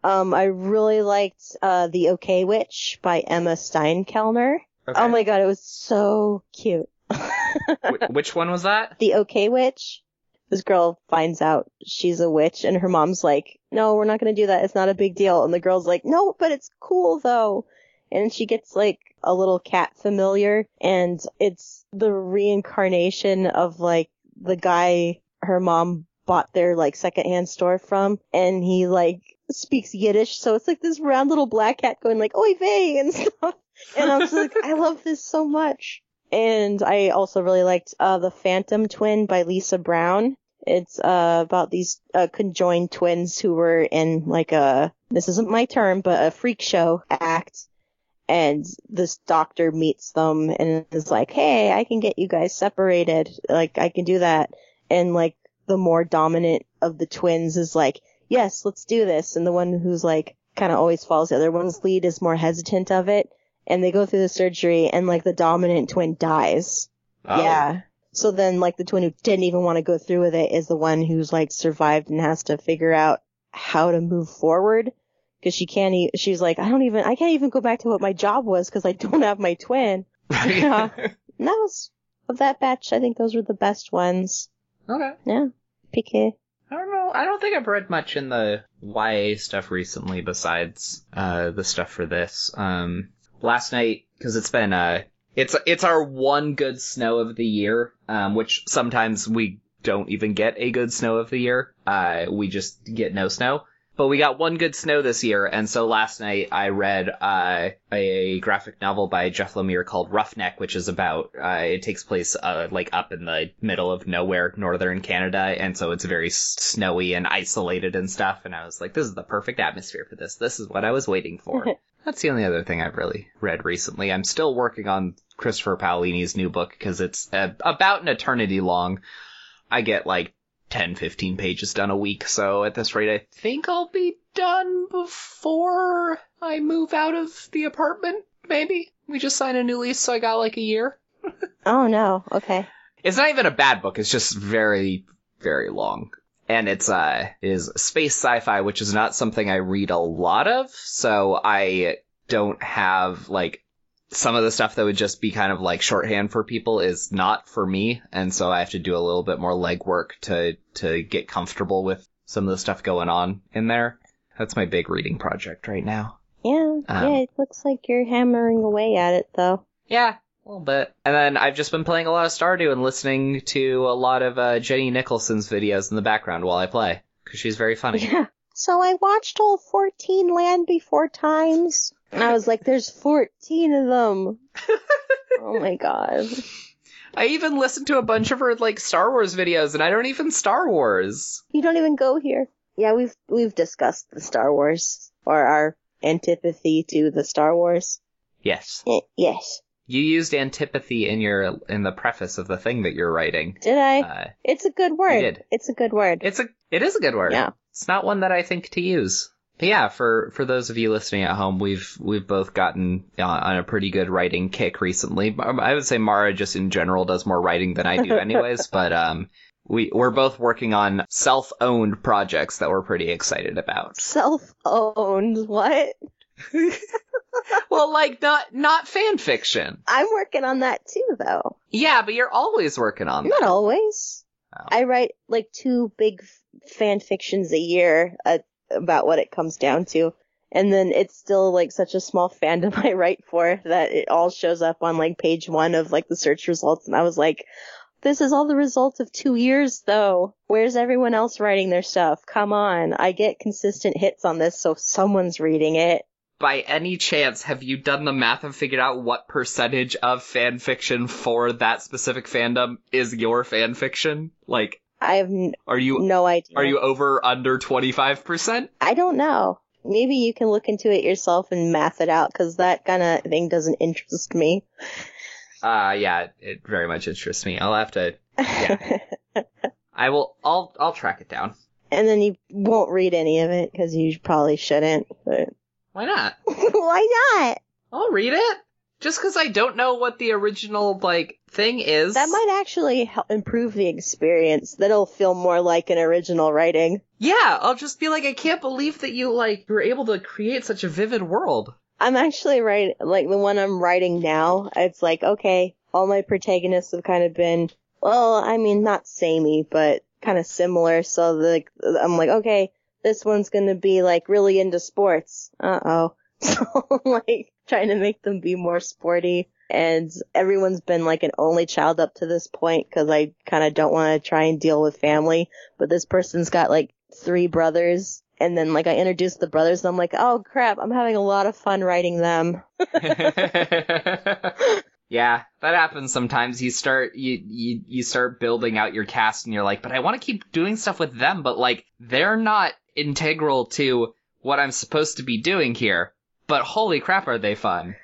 Speaker 2: um, I really liked uh, the OK Witch by Emma Steinkellner.
Speaker 1: one.
Speaker 2: Oh my god, it was so cute.
Speaker 1: Wh- which one was that?
Speaker 2: the OK Witch. This girl finds out she's a witch, and her mom's like, "No, we're not gonna do that. It's not a big deal." And the girl's like, "No, but it's cool though." And she gets like a little cat familiar, and it's the reincarnation of like the guy her mom bought their like secondhand store from, and he like speaks Yiddish, so it's like this round little black cat going like "Oy vey" and stuff. And I'm just like, I love this so much. And I also really liked uh, The Phantom Twin by Lisa Brown. It's uh, about these uh, conjoined twins who were in like a, this isn't my term, but a freak show act. And this doctor meets them and is like, hey, I can get you guys separated. Like, I can do that. And like, the more dominant of the twins is like, yes, let's do this. And the one who's like, kind of always follows the other one's lead is more hesitant of it and they go through the surgery and like the dominant twin dies.
Speaker 1: Oh.
Speaker 2: Yeah. So then like the twin who didn't even want to go through with it is the one who's like survived and has to figure out how to move forward because she can't e- she's like I don't even I can't even go back to what my job was because I don't have my twin. Yeah. And that was of that batch I think those were the best ones.
Speaker 1: okay.
Speaker 2: Yeah. PK.
Speaker 1: I don't know. I don't think I've read much in the YA stuff recently besides uh, the stuff for this. Um, last night, because it's been uh, it's it's our one good snow of the year, um, which sometimes we don't even get a good snow of the year. Uh, we just get no snow. But we got one good snow this year, and so last night I read uh, a graphic novel by Jeff Lemire called Roughneck, which is about uh, it takes place uh, like up in the middle of nowhere, northern Canada, and so it's very snowy and isolated and stuff. And I was like, this is the perfect atmosphere for this. This is what I was waiting for. That's the only other thing I've really read recently. I'm still working on Christopher Paolini's new book because it's uh, about an eternity long. I get like 10, 15 pages done a week, so at this rate, I think I'll be done before I move out of the apartment, maybe? We just signed a new lease, so I got like a year.
Speaker 2: Oh no. Okay.
Speaker 1: It's not even a bad book, it's just very, very long. And it's, uh, is space sci-fi, which is not something I read a lot of, so I don't have, like, some of the stuff that would just be kind of like shorthand for people is not for me, and so I have to do a little bit more legwork to, to get comfortable with some of the stuff going on in there. That's my big reading project right now.
Speaker 2: Yeah.
Speaker 1: Um,
Speaker 2: yeah. It looks like you're hammering away at it though.
Speaker 1: Yeah, a little bit. And then I've just been playing a lot of Stardew and listening to a lot of uh, Jenny Nicholson's videos in the background while I play because she's very funny.
Speaker 2: Yeah. so I watched all 14 Land Before Times. And I was like, there's 14 of them. oh my god.
Speaker 1: I even listened to a bunch of her like Star Wars videos, and I don't even Star Wars.
Speaker 2: You don't even go here. Yeah, we've we've discussed the Star Wars or our antipathy to the Star Wars.
Speaker 1: Yes,
Speaker 2: Y- yes.
Speaker 1: You used antipathy in your in the preface of the thing that you're writing.
Speaker 2: Did I?
Speaker 1: Uh,
Speaker 2: it's a good word.
Speaker 1: did.
Speaker 2: It's a good word.
Speaker 1: it's a it is a good word.
Speaker 2: Yeah.
Speaker 1: It's not one that I think to use. But yeah, for for those of you listening at home, we've we've both gotten uh, on a pretty good writing kick recently. Um, I would say Mara just in general does more writing than I do, anyways. but um, we we're both working on self-owned projects that we're pretty excited about.
Speaker 2: Self-owned. What?
Speaker 1: well, like not not fan fiction.
Speaker 2: I'm working on that too, though.
Speaker 1: Yeah, but you're always working on that.
Speaker 2: Not always.
Speaker 1: Oh.
Speaker 2: I write like two big f- fan fictions a year uh, about what it comes down to. And then it's still like such a small fandom I write for that it all shows up on like page one of like the search results. And I was like, this is all the result of two years though. Where's everyone else writing their stuff? Come on. I get consistent hits on this, so someone's reading it.
Speaker 1: By any chance, have you done the math and figured out what percentage of fan fiction for that specific fandom is your fan fiction? Like,
Speaker 2: I have n-
Speaker 1: are you
Speaker 2: no idea.
Speaker 1: are you over under twenty five percent?
Speaker 2: I don't know. Maybe you can look into it yourself and math it out because that kind of thing doesn't interest me.
Speaker 1: Uh yeah, it very much interests me. I'll have to. Yeah. I will. I'll I'll track it down.
Speaker 2: and then you won't read any of it because you probably shouldn't. But
Speaker 1: Why not?
Speaker 2: why not?
Speaker 1: I'll read it. Just because I don't know what the original like thing is.
Speaker 2: That might actually help improve the experience. That'll feel more like an original writing.
Speaker 1: Yeah, I'll just be like, I can't believe that you like were able to create such a vivid world.
Speaker 2: I'm actually writing, like the one I'm writing now, it's like, okay, all my protagonists have kind of been, well, I mean, not samey, but kind of similar. So like, I'm like, okay, this one's gonna be like really into sports. Uh oh. So like trying to make them be more sporty. And everyone's been like an only child up to this point because I kind of don't want to try and deal with family. But this person's got like three brothers. And then like I introduced the brothers and I'm like, oh crap, I'm having a lot of fun writing them.
Speaker 1: yeah, that happens sometimes. You start you, you you start building out your cast and you're like, but I want to keep doing stuff with them, but like they're not integral to what I'm supposed to be doing here. But holy crap, are they fun?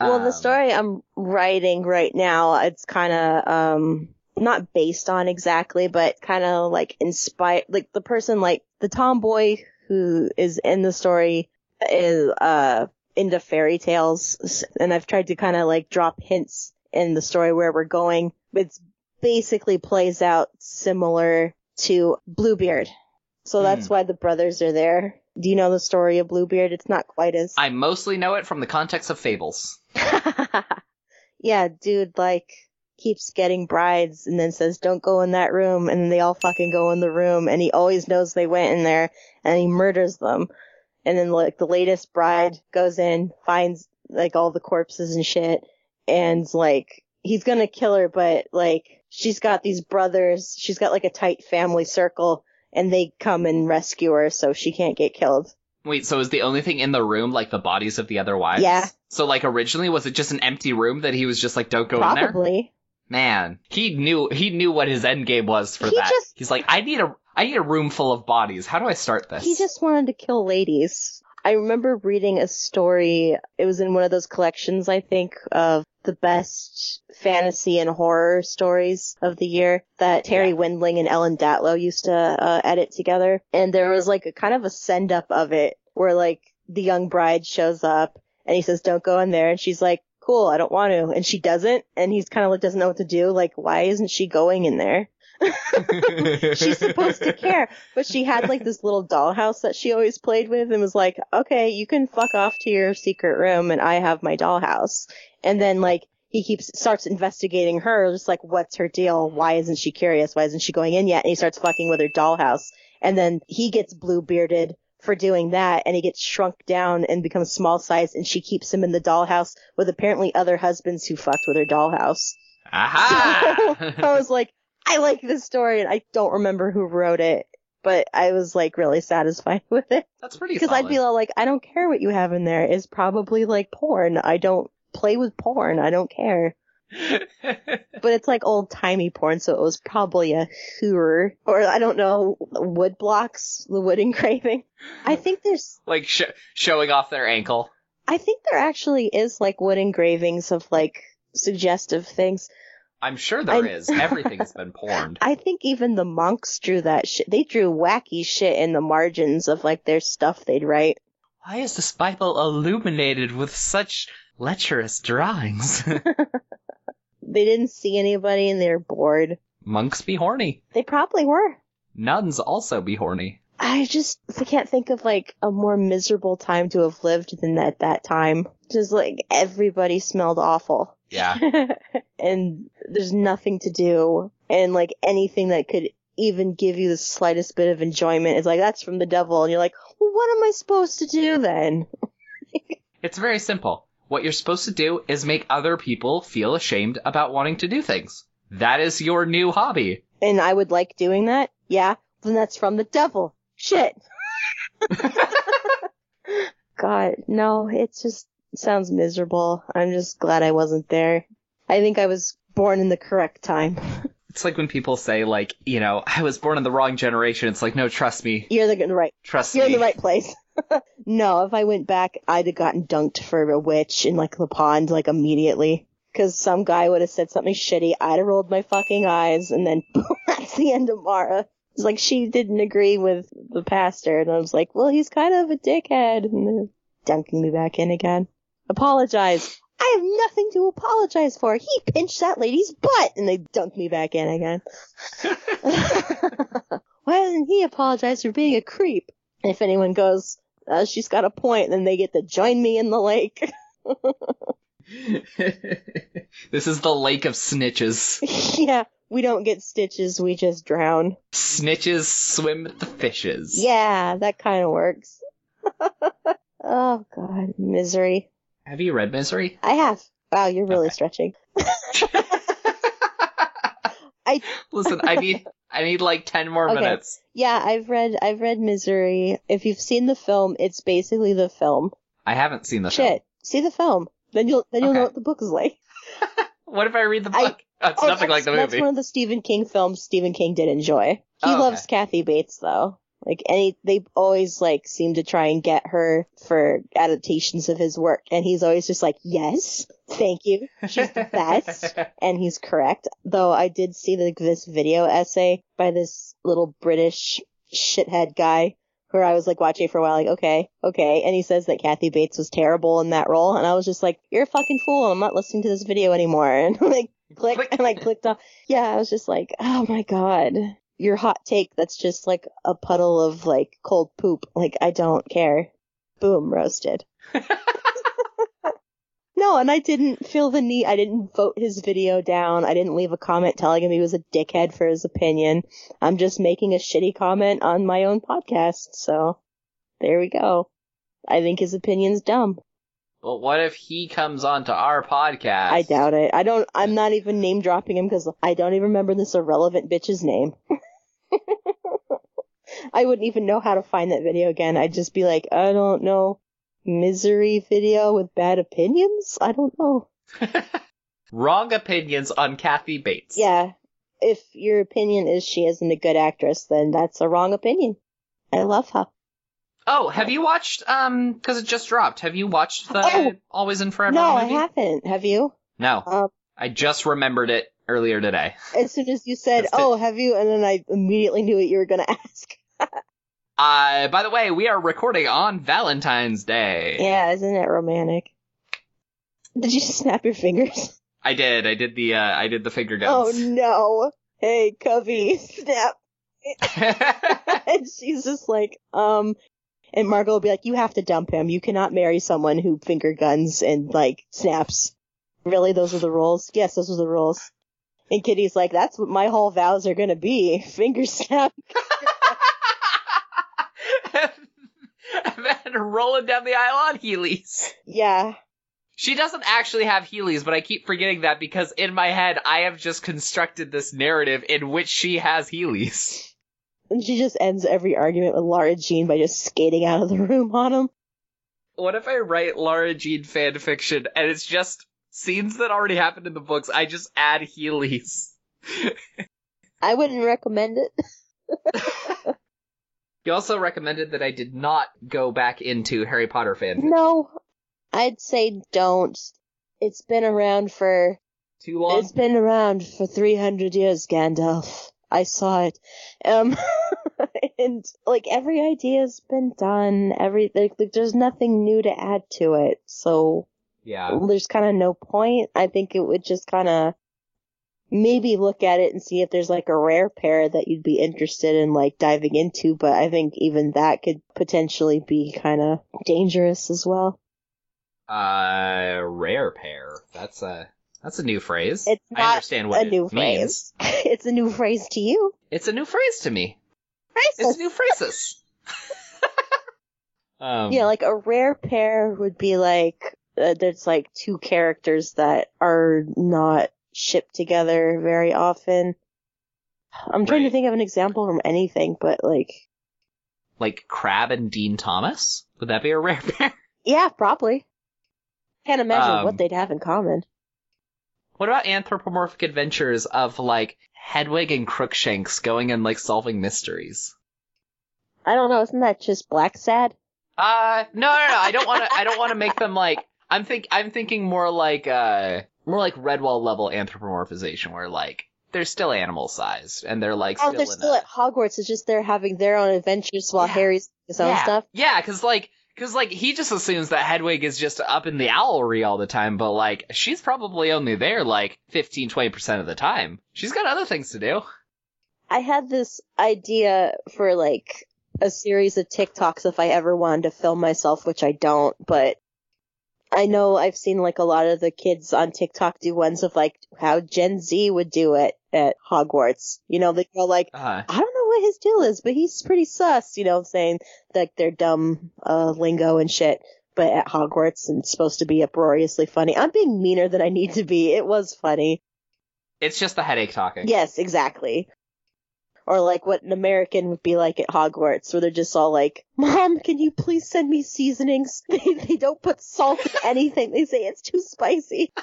Speaker 2: Well, the
Speaker 1: Um,
Speaker 2: story I'm writing right now, it's kind of, um, not based on exactly, but kind of like inspired, like the person, like the tomboy who is in the story is, uh, into fairy tales. And I've tried to kind of like drop hints in the story where we're going. It's basically plays out similar to Bluebeard. So that's
Speaker 1: Hmm.
Speaker 2: why the brothers are there. Do you know the story of Bluebeard? It's not quite as.
Speaker 1: I mostly know it from the context of fables.
Speaker 2: yeah, dude, like, keeps getting brides and then says, don't go in that room. And they all fucking go in the room and he always knows they went in there and he murders them. And then, like, the latest bride goes in, finds, like, all the corpses and shit. And, like, he's gonna kill her, but, like, she's got these brothers. She's got, like, a tight family circle and they come and rescue her so she can't get killed.
Speaker 1: Wait, so is the only thing in the room like the bodies of the other wives?
Speaker 2: Yeah.
Speaker 1: So like originally was it just an empty room that he was just like don't go in there?
Speaker 2: Probably.
Speaker 1: Man, he knew he knew what his end game was for
Speaker 2: He
Speaker 1: that.
Speaker 2: just-
Speaker 1: He's like, I need a I need a room full of bodies. How do I start this?
Speaker 2: He just wanted to kill ladies. I remember reading a story. It was in one of those collections, I think, of the best fantasy and horror stories of the year that Terri
Speaker 1: Yeah.
Speaker 2: Windling and Ellen Datlow used to uh, edit together. And there was like a kind of a send up of it where like the young bride shows up and he says, don't go in there. And she's like, cool, I don't want to. And she doesn't. And he's kind of like, doesn't know what to do. Like, why isn't she going in there? she's supposed to care. But she had like this little dollhouse that she always played with and was like, okay, you can fuck off to your secret room and I have my dollhouse. And then like he keeps starts investigating her, just like, what's her deal? Why isn't she curious? Why isn't she going in yet? And he starts fucking with her dollhouse. And then he gets blue bearded for doing that and he gets shrunk down and becomes small size and she keeps him in the dollhouse with apparently other husbands who fucked with her dollhouse. I was like, I like this story, and I don't remember who wrote it, but I was like really satisfied with it
Speaker 1: That's pretty cool.
Speaker 2: because I'd be all like, I don't care what you have in there. It's probably like porn. I don't play with porn. I don't care. But it's like old timey porn, so it was probably a hooer or I don't know wood blocks, the wood engraving. I think there's,
Speaker 1: like sh- showing off their ankle.
Speaker 2: I think there actually is like wood engravings of like suggestive things.
Speaker 1: I'm sure there
Speaker 2: I-
Speaker 1: is. Everything's been porned.
Speaker 2: I think even the monks drew that shit. They drew wacky shit in the margins of like their stuff they'd write.
Speaker 1: Why is this Bible illuminated with such lecherous drawings?
Speaker 2: They didn't see anybody and they were bored.
Speaker 1: Monks be horny.
Speaker 2: They probably were.
Speaker 1: Nuns also be horny.
Speaker 2: I just I can't think of like a more miserable time to have lived than at that time. Just like everybody smelled awful.
Speaker 1: Yeah.
Speaker 2: and there's nothing to do. And like anything that could even give you the slightest bit of enjoyment is like, that's from the devil. And you're like, well, what am I supposed to do then?
Speaker 1: It's very simple. What you're supposed to do is make other people feel ashamed about wanting to do things. That is your new hobby.
Speaker 2: And I would like doing that. Yeah. Then that's from the devil. Shit. God, no, it just sounds miserable. I'm just glad I wasn't there. I think I was born in the correct time.
Speaker 1: It's like when people say, like, you know, I was born in the wrong generation. It's like, no, trust me.
Speaker 2: You're the right.
Speaker 1: Trust
Speaker 2: You're in the right place. no, if I went back, I'd have gotten dunked for a witch in like the pond like immediately. Cause some guy would have said something shitty. I'd have rolled my fucking eyes and then boom, that's the end of Mara. It's like she didn't agree with the pastor and I was like, well, he's kind of a dickhead. And they're dunking me back in again. Apologize. I have nothing to apologize for. He pinched that lady's butt and they dunked me back in again. Why didn't he apologize for being a creep? If anyone goes, uh, she's got a point, then they get to join me in the lake.
Speaker 1: this is the lake of snitches.
Speaker 2: yeah, we don't get stitches, we just drown.
Speaker 1: Snitches swim with the fishes.
Speaker 2: Yeah, that kind of works. oh god, misery.
Speaker 1: Have you read Misery?
Speaker 2: I have. Wow, you're really
Speaker 1: Okay.
Speaker 2: stretching. I
Speaker 1: Listen, I need I need like ten more
Speaker 2: Okay.
Speaker 1: minutes.
Speaker 2: yeah, I've read I've read Misery. If you've seen the film, it's basically the film.
Speaker 1: I haven't seen the
Speaker 2: Shit,
Speaker 1: film.
Speaker 2: see the film. Then you'll then you'll know what the book is like.
Speaker 1: What if I read the book? oh, it's
Speaker 2: Oh,
Speaker 1: nothing like
Speaker 2: that's-
Speaker 1: the
Speaker 2: That's one of the Stephen King films Stephen King did enjoy. He
Speaker 1: Oh, okay.
Speaker 2: loves Kathy Bates though. Like any, they always like seem to try and get her for adaptations of his work, and he's always just like, "Yes, thank you, she's the best," and he's correct. Though I did see the, this video essay by this little British shithead guy, where I was like watching for a while, like, okay, okay, and he says that Kathy Bates was terrible in that role, and I was just like, "You're a fucking fool! I'm not listening to this video anymore," and like click
Speaker 1: Click.
Speaker 2: and I clicked off. Yeah, I was just like, oh my god. Your hot take that's just like a puddle of like cold poop. Like I don't care. Boom, roasted. no, and I didn't feel the need I didn't vote his video down. I didn't leave a comment telling him he was a dickhead for his opinion. I'm just making a shitty comment on my own podcast, so there we go. I think his opinion's dumb.
Speaker 1: But what if he comes onto our podcast?
Speaker 2: I doubt it. I don't. I'm not even name dropping him because I don't even remember this irrelevant bitch's name. I wouldn't even know how to find that video again. I'd just be like, I don't know, misery video with bad opinions. I don't know.
Speaker 1: Wrong opinions on Kathy Bates.
Speaker 2: Yeah, if your opinion is she isn't a good actress, then that's a wrong opinion. I love her.
Speaker 1: Oh, have you watched? Um, because it just dropped. Have you watched the
Speaker 2: Oh!
Speaker 1: Always and Forever
Speaker 2: no, I haven't. Have you?
Speaker 1: No,
Speaker 2: Um,
Speaker 1: I just remembered it earlier today.
Speaker 2: as soon as you said,
Speaker 1: it.
Speaker 2: "Oh, have you?" and then I immediately knew what you were gonna ask.
Speaker 1: Uh, by the way, we are recording on Valentine's Day.
Speaker 2: Yeah, isn't it romantic? Did you just snap your fingers?
Speaker 1: I did. I did the. Uh, I did the finger
Speaker 2: Oh no. Hey, Covey, snap. and she's just like, um, and Margot will be like, you have to dump him. You cannot marry someone who finger guns and like snaps. Really? Those are the rules? Yes, those are the rules. And Kitty's like, that's what my whole vows are gonna be. Finger snap.
Speaker 1: and then rolling down the aisle on Heelys.
Speaker 2: Yeah.
Speaker 1: She doesn't actually have Heelys, but I keep forgetting that because in my head I have just constructed this narrative in which she has Heelys.
Speaker 2: And she just ends every argument with Lara Jean by just skating out of the room on him.
Speaker 1: What if I write Lara Jean fan fiction and it's just scenes that already happened in the books? I just add Heelys.
Speaker 2: I wouldn't recommend it.
Speaker 1: you also recommended that I did not go back into Harry Potter fan fiction.
Speaker 2: No, I'd say don't. It's been around for.
Speaker 1: Too long?
Speaker 2: It's been around for 300 years, Gandalf. I saw it. Um, and like every idea's been done. Every like, like there's nothing new to add to it. So
Speaker 1: yeah,
Speaker 2: there's kind of no point. I think it would just kind of maybe look at it and see if there's like a rare pair that you'd be interested in like diving into. But I think even that could potentially be kind of dangerous as well.
Speaker 1: Uh, rare pair. That's a that's a new phrase.
Speaker 2: It's
Speaker 1: I understand what
Speaker 2: a new
Speaker 1: means.
Speaker 2: phrase. it's a new phrase to you.
Speaker 1: It's a new phrase to me.
Speaker 2: Phrases.
Speaker 1: It's new phrases. um,
Speaker 2: yeah, like a rare pair would be like uh, there's like two characters that are not shipped together very often. I'm trying
Speaker 1: Right.
Speaker 2: to think of an example from anything, but like,
Speaker 1: like Crabbe and Dean Thomas. Would that be a rare pair?
Speaker 2: yeah, probably. Can't imagine
Speaker 1: Um,
Speaker 2: what they'd have in common.
Speaker 1: What about anthropomorphic adventures of like Hedwig and Crookshanks going and like solving mysteries?
Speaker 2: I don't know, isn't that just Blacksad?
Speaker 1: Uh, no, no, no. I don't want to. I don't want to make them like. I'm think. I'm thinking more like uh, more like Redwall level anthropomorphization, where like they're still animal sized and they're like
Speaker 2: Oh,
Speaker 1: still
Speaker 2: they're still
Speaker 1: a,
Speaker 2: at Hogwarts. It's just they're having their own adventures while
Speaker 1: Yeah.
Speaker 2: Harry's his own
Speaker 1: yeah,
Speaker 2: stuff.
Speaker 1: Yeah, because like. Cause like he just assumes that Hedwig is just up in the owlry all the time, but like she's probably only there like 15, 20% of the time. She's got other things to do.
Speaker 2: I had this idea for like a series of TikToks if I ever wanted to film myself, which I don't, but I know I've seen like a lot of the kids on TikTok do ones of like how Gen Z would do it at Hogwarts. You know, they go like,
Speaker 1: Uh,
Speaker 2: I don't what his deal is, but he's pretty sus, you know, saying like their dumb uh lingo and shit. But at Hogwarts and supposed to be uproariously funny. I'm being meaner than I need to be. It was funny.
Speaker 1: it's just the headache talking.
Speaker 2: Yes, exactly. Or like what an American would be like at Hogwarts, where they're just all like, "Mom, can you please send me seasonings?" They, they don't put salt in anything. They say it's too spicy.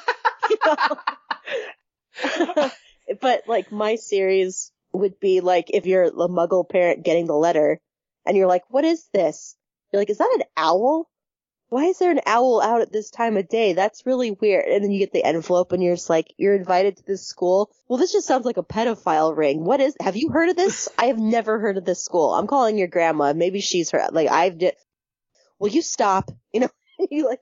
Speaker 2: You know? but like my series would be like if you're the Muggle parent getting the letter, and you're like, "What is this?" You're like, "Is that an owl?" Why is there an owl out at this time of day? That's really weird. And then you get the envelope and you're just like, you're invited to this school. Well, this just sounds like a pedophile ring. What is, have you heard of this? I have never heard of this school. I'm calling your grandma. Maybe she's her, like, I've, di- will you stop? You know, you like,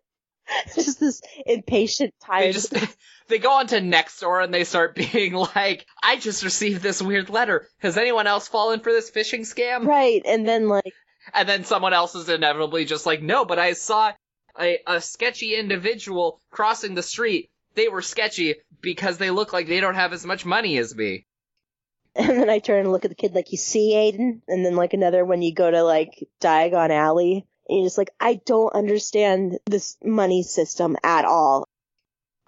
Speaker 2: just this impatient,
Speaker 1: They
Speaker 2: tired.
Speaker 1: just they go on to Nextdoor and they start being like, "I just received this weird letter. Has anyone else fallen for this phishing scam?"
Speaker 2: right. And then like,
Speaker 1: And then someone else is inevitably just like, "No, but I saw a, a sketchy individual crossing the street. They were sketchy because they look like they don't have as much money as me."
Speaker 2: and then I turn and look at the kid like, you see Aiden? And then like another when you go to like Diagon Alley and you're just like, I don't understand this money system at all.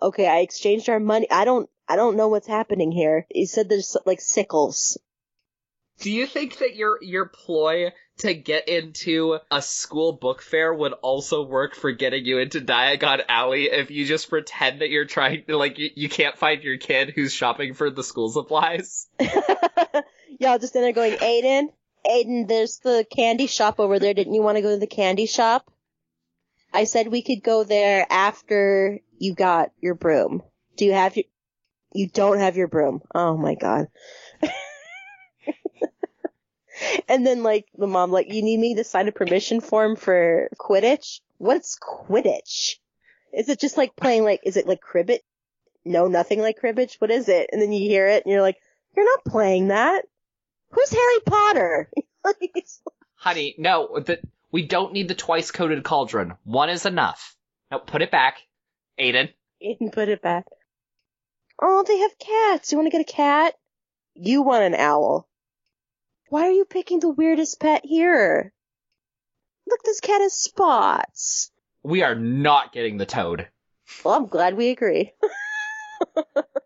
Speaker 2: Okay, I exchanged our money. I don't, I don't know what's happening here. He said there's like sickles.
Speaker 1: Do you think that your your ploy to get into a school book fair would also work for getting you into Diagon Alley if you just pretend that you're trying to like you, you can't find your kid who's shopping for the school supplies?
Speaker 2: Y'all just in there going, Aiden, Aiden, there's the candy shop over there. Didn't you want to go to the candy shop? I said we could go there after you got your broom. Do you have your, you don't have your broom. Oh my god. and then like the mom, like, you need me to sign a permission form for Quidditch? What's Quidditch? Is it just like playing like, is it like cribbit? No, nothing like cribbage. What is it? And then you hear it and you're like, you're not playing that. Who's Harry Potter?
Speaker 1: Honey, no, the, we don't need the twice coated cauldron. One is enough. No, put it back. Aiden.
Speaker 2: Aiden, put it back. Oh, they have cats. You want to get a cat? You want an owl. Why are you picking the weirdest pet here? Look, this cat has spots.
Speaker 1: We are not getting the toad.
Speaker 2: Well, I'm glad we agree.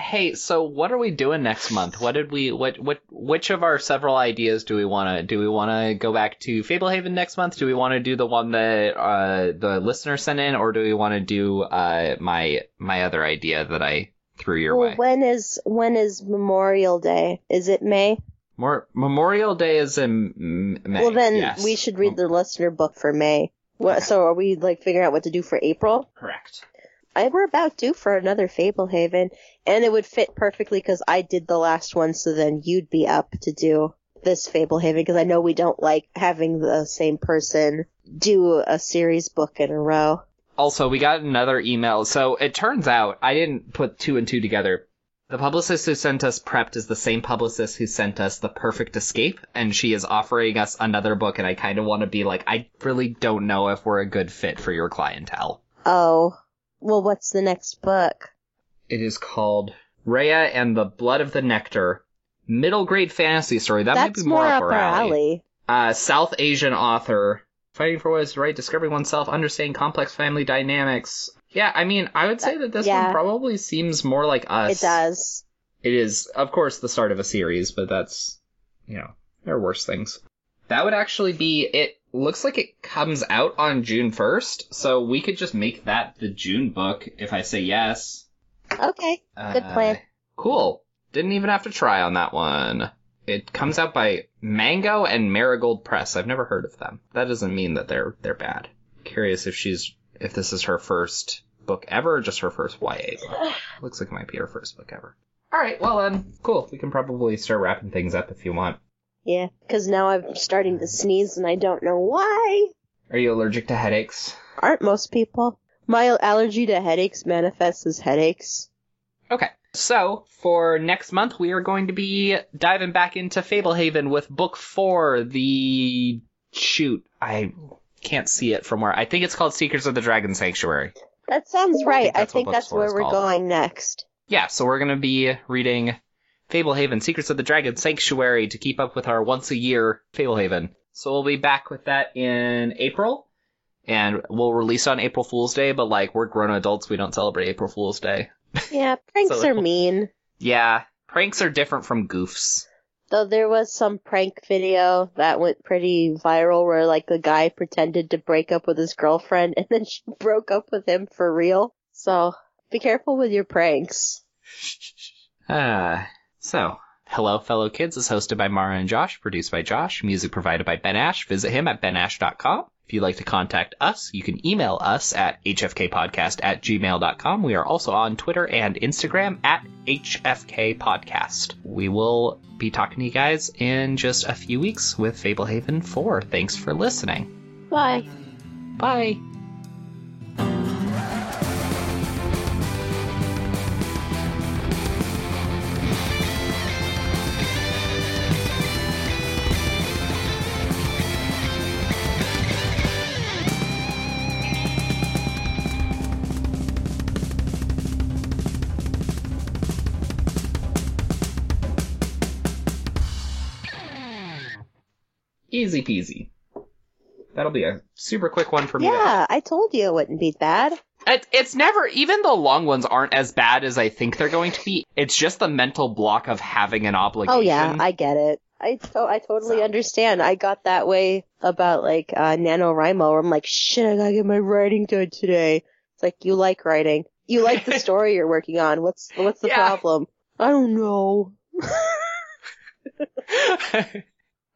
Speaker 1: hey, so what are we doing next month? What did we what what which of our several ideas do we want to do we want to go back to Fablehaven next month? Do we want to do the one that uh the listener sent in or do we want to do uh my my other idea that I threw your
Speaker 2: well,
Speaker 1: way?
Speaker 2: when is when is Memorial Day? Is it May?
Speaker 1: More Memorial Day is in May.
Speaker 2: well, then
Speaker 1: yes.
Speaker 2: we should read the listener book for May. What? So are we like figuring out what to do for April?
Speaker 1: correct.
Speaker 2: I we're about due for another Fablehaven, and it would fit perfectly because I did the last one, so then you'd be up to do this Fablehaven because I know we don't like having the same person do a series book in a row.
Speaker 1: Also, we got another email. So it turns out I didn't put two and two together. The publicist who sent us Prepped is the same publicist who sent us The Perfect Escape, and she is offering us another book, and I kind of want to be like, I really don't know if we're a good fit for your clientele.
Speaker 2: Oh, well, what's the next book?
Speaker 1: It is called Rhea and the Blood of the Nectar. Middle grade fantasy story. That might
Speaker 2: That's
Speaker 1: be more, up our alley.
Speaker 2: alley.
Speaker 1: Uh, South Asian author. Fighting for what is right, discovering oneself, understanding complex family dynamics. Yeah, I mean, I would say that this
Speaker 2: Yeah.
Speaker 1: one probably seems more like us.
Speaker 2: It does.
Speaker 1: It is, of course, the start of a series, but that's, you know, there are worse things. That would actually be, it looks like it comes out on June 1st, so we could just make that the June book if I say yes.
Speaker 2: Okay. Good
Speaker 1: Uh,
Speaker 2: plan.
Speaker 1: Cool. Didn't even have to try on that one. It comes out by Mango and Marigold Press. I've never heard of them. That doesn't mean that they're they're bad. Curious if she's if this is her first book ever or just her first YA book. Looks like it might be her first book ever. All right, well then, cool. We can probably start wrapping things up if you want.
Speaker 2: Yeah, because now I'm starting to sneeze and I don't know why.
Speaker 1: Are you allergic to headaches?
Speaker 2: Aren't most people? My allergy to headaches manifests as headaches.
Speaker 1: Okay. So, for next month, we are going to be diving back into Fablehaven with book four, the. Shoot, I can't see it from where. I think it's called Secrets of the Dragon Sanctuary.
Speaker 2: That sounds right. I
Speaker 1: that's what
Speaker 2: think that's where we're
Speaker 1: called.
Speaker 2: going next.
Speaker 1: Yeah, so we're going to be reading Fablehaven, Secrets of the Dragon Sanctuary to keep up with our once a year Fablehaven. So we'll be back with that in April. And we'll release on April Fool's Day, but like, we're grown adults, we don't celebrate April Fool's Day.
Speaker 2: Yeah, pranks
Speaker 1: So-
Speaker 2: are mean.
Speaker 1: Yeah, pranks are different from goofs.
Speaker 2: Though there was some prank video that went pretty viral where like the guy pretended to break up with his girlfriend and then she broke up with him for real. So be careful with your pranks.
Speaker 1: Ah, so, Hello Fellow Kids is hosted by Mara and Josh, produced by Josh, music provided by Ben Ash. Visit him at benash.com. If you'd like to contact us, you can email us at hfkpodcast at gmail.com. We are also on Twitter and Instagram at hfkpodcast. We will be talking to you guys in just a few weeks with Fablehaven 4. Thanks for listening.
Speaker 2: Bye.
Speaker 1: Bye. Easy peasy. That'll be a super quick one for me. to
Speaker 2: Yeah, I told you it wouldn't be bad.
Speaker 1: It, it's never, even the long ones aren't as bad as I think they're going to be. It's just the mental block of having an obligation.
Speaker 2: Oh yeah, I get it. I to- I totally
Speaker 1: So.
Speaker 2: understand. I got that way about like uh NaNoWriMo where I'm like, shit, I gotta get my writing done today. It's like you like writing. You like the story you're working on. What's what's the
Speaker 1: Yeah.
Speaker 2: problem? I don't know.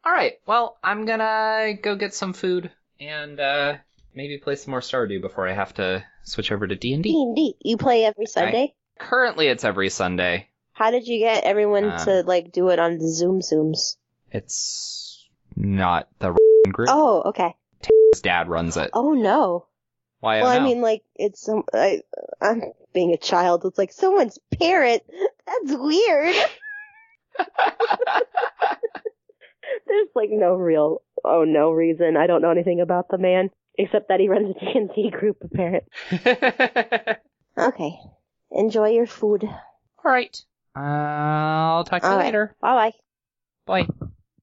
Speaker 1: All right. Well, I'm gonna go get some food and uh, maybe play some more Stardew before I have to switch over to D&D.
Speaker 2: D&D. You play every Sunday?
Speaker 1: Currently, it's every Sunday.
Speaker 2: How did you get everyone
Speaker 1: Um,
Speaker 2: to like do it on the Zoom Zooms?
Speaker 1: It's not the group.
Speaker 2: Oh, okay.
Speaker 1: His dad runs it.
Speaker 2: Oh no.
Speaker 1: Why?
Speaker 2: well, I mean, like it's some. I, I'm being a child. It's like someone's parent. That's weird. There's like no real. Oh no reason. I don't know anything about the man except that he runs a D&D group. apparently. Okay. Enjoy your food.
Speaker 1: All right. Uh, I'll talk to you
Speaker 2: All right.
Speaker 1: later.
Speaker 2: Bye bye.
Speaker 1: Bye.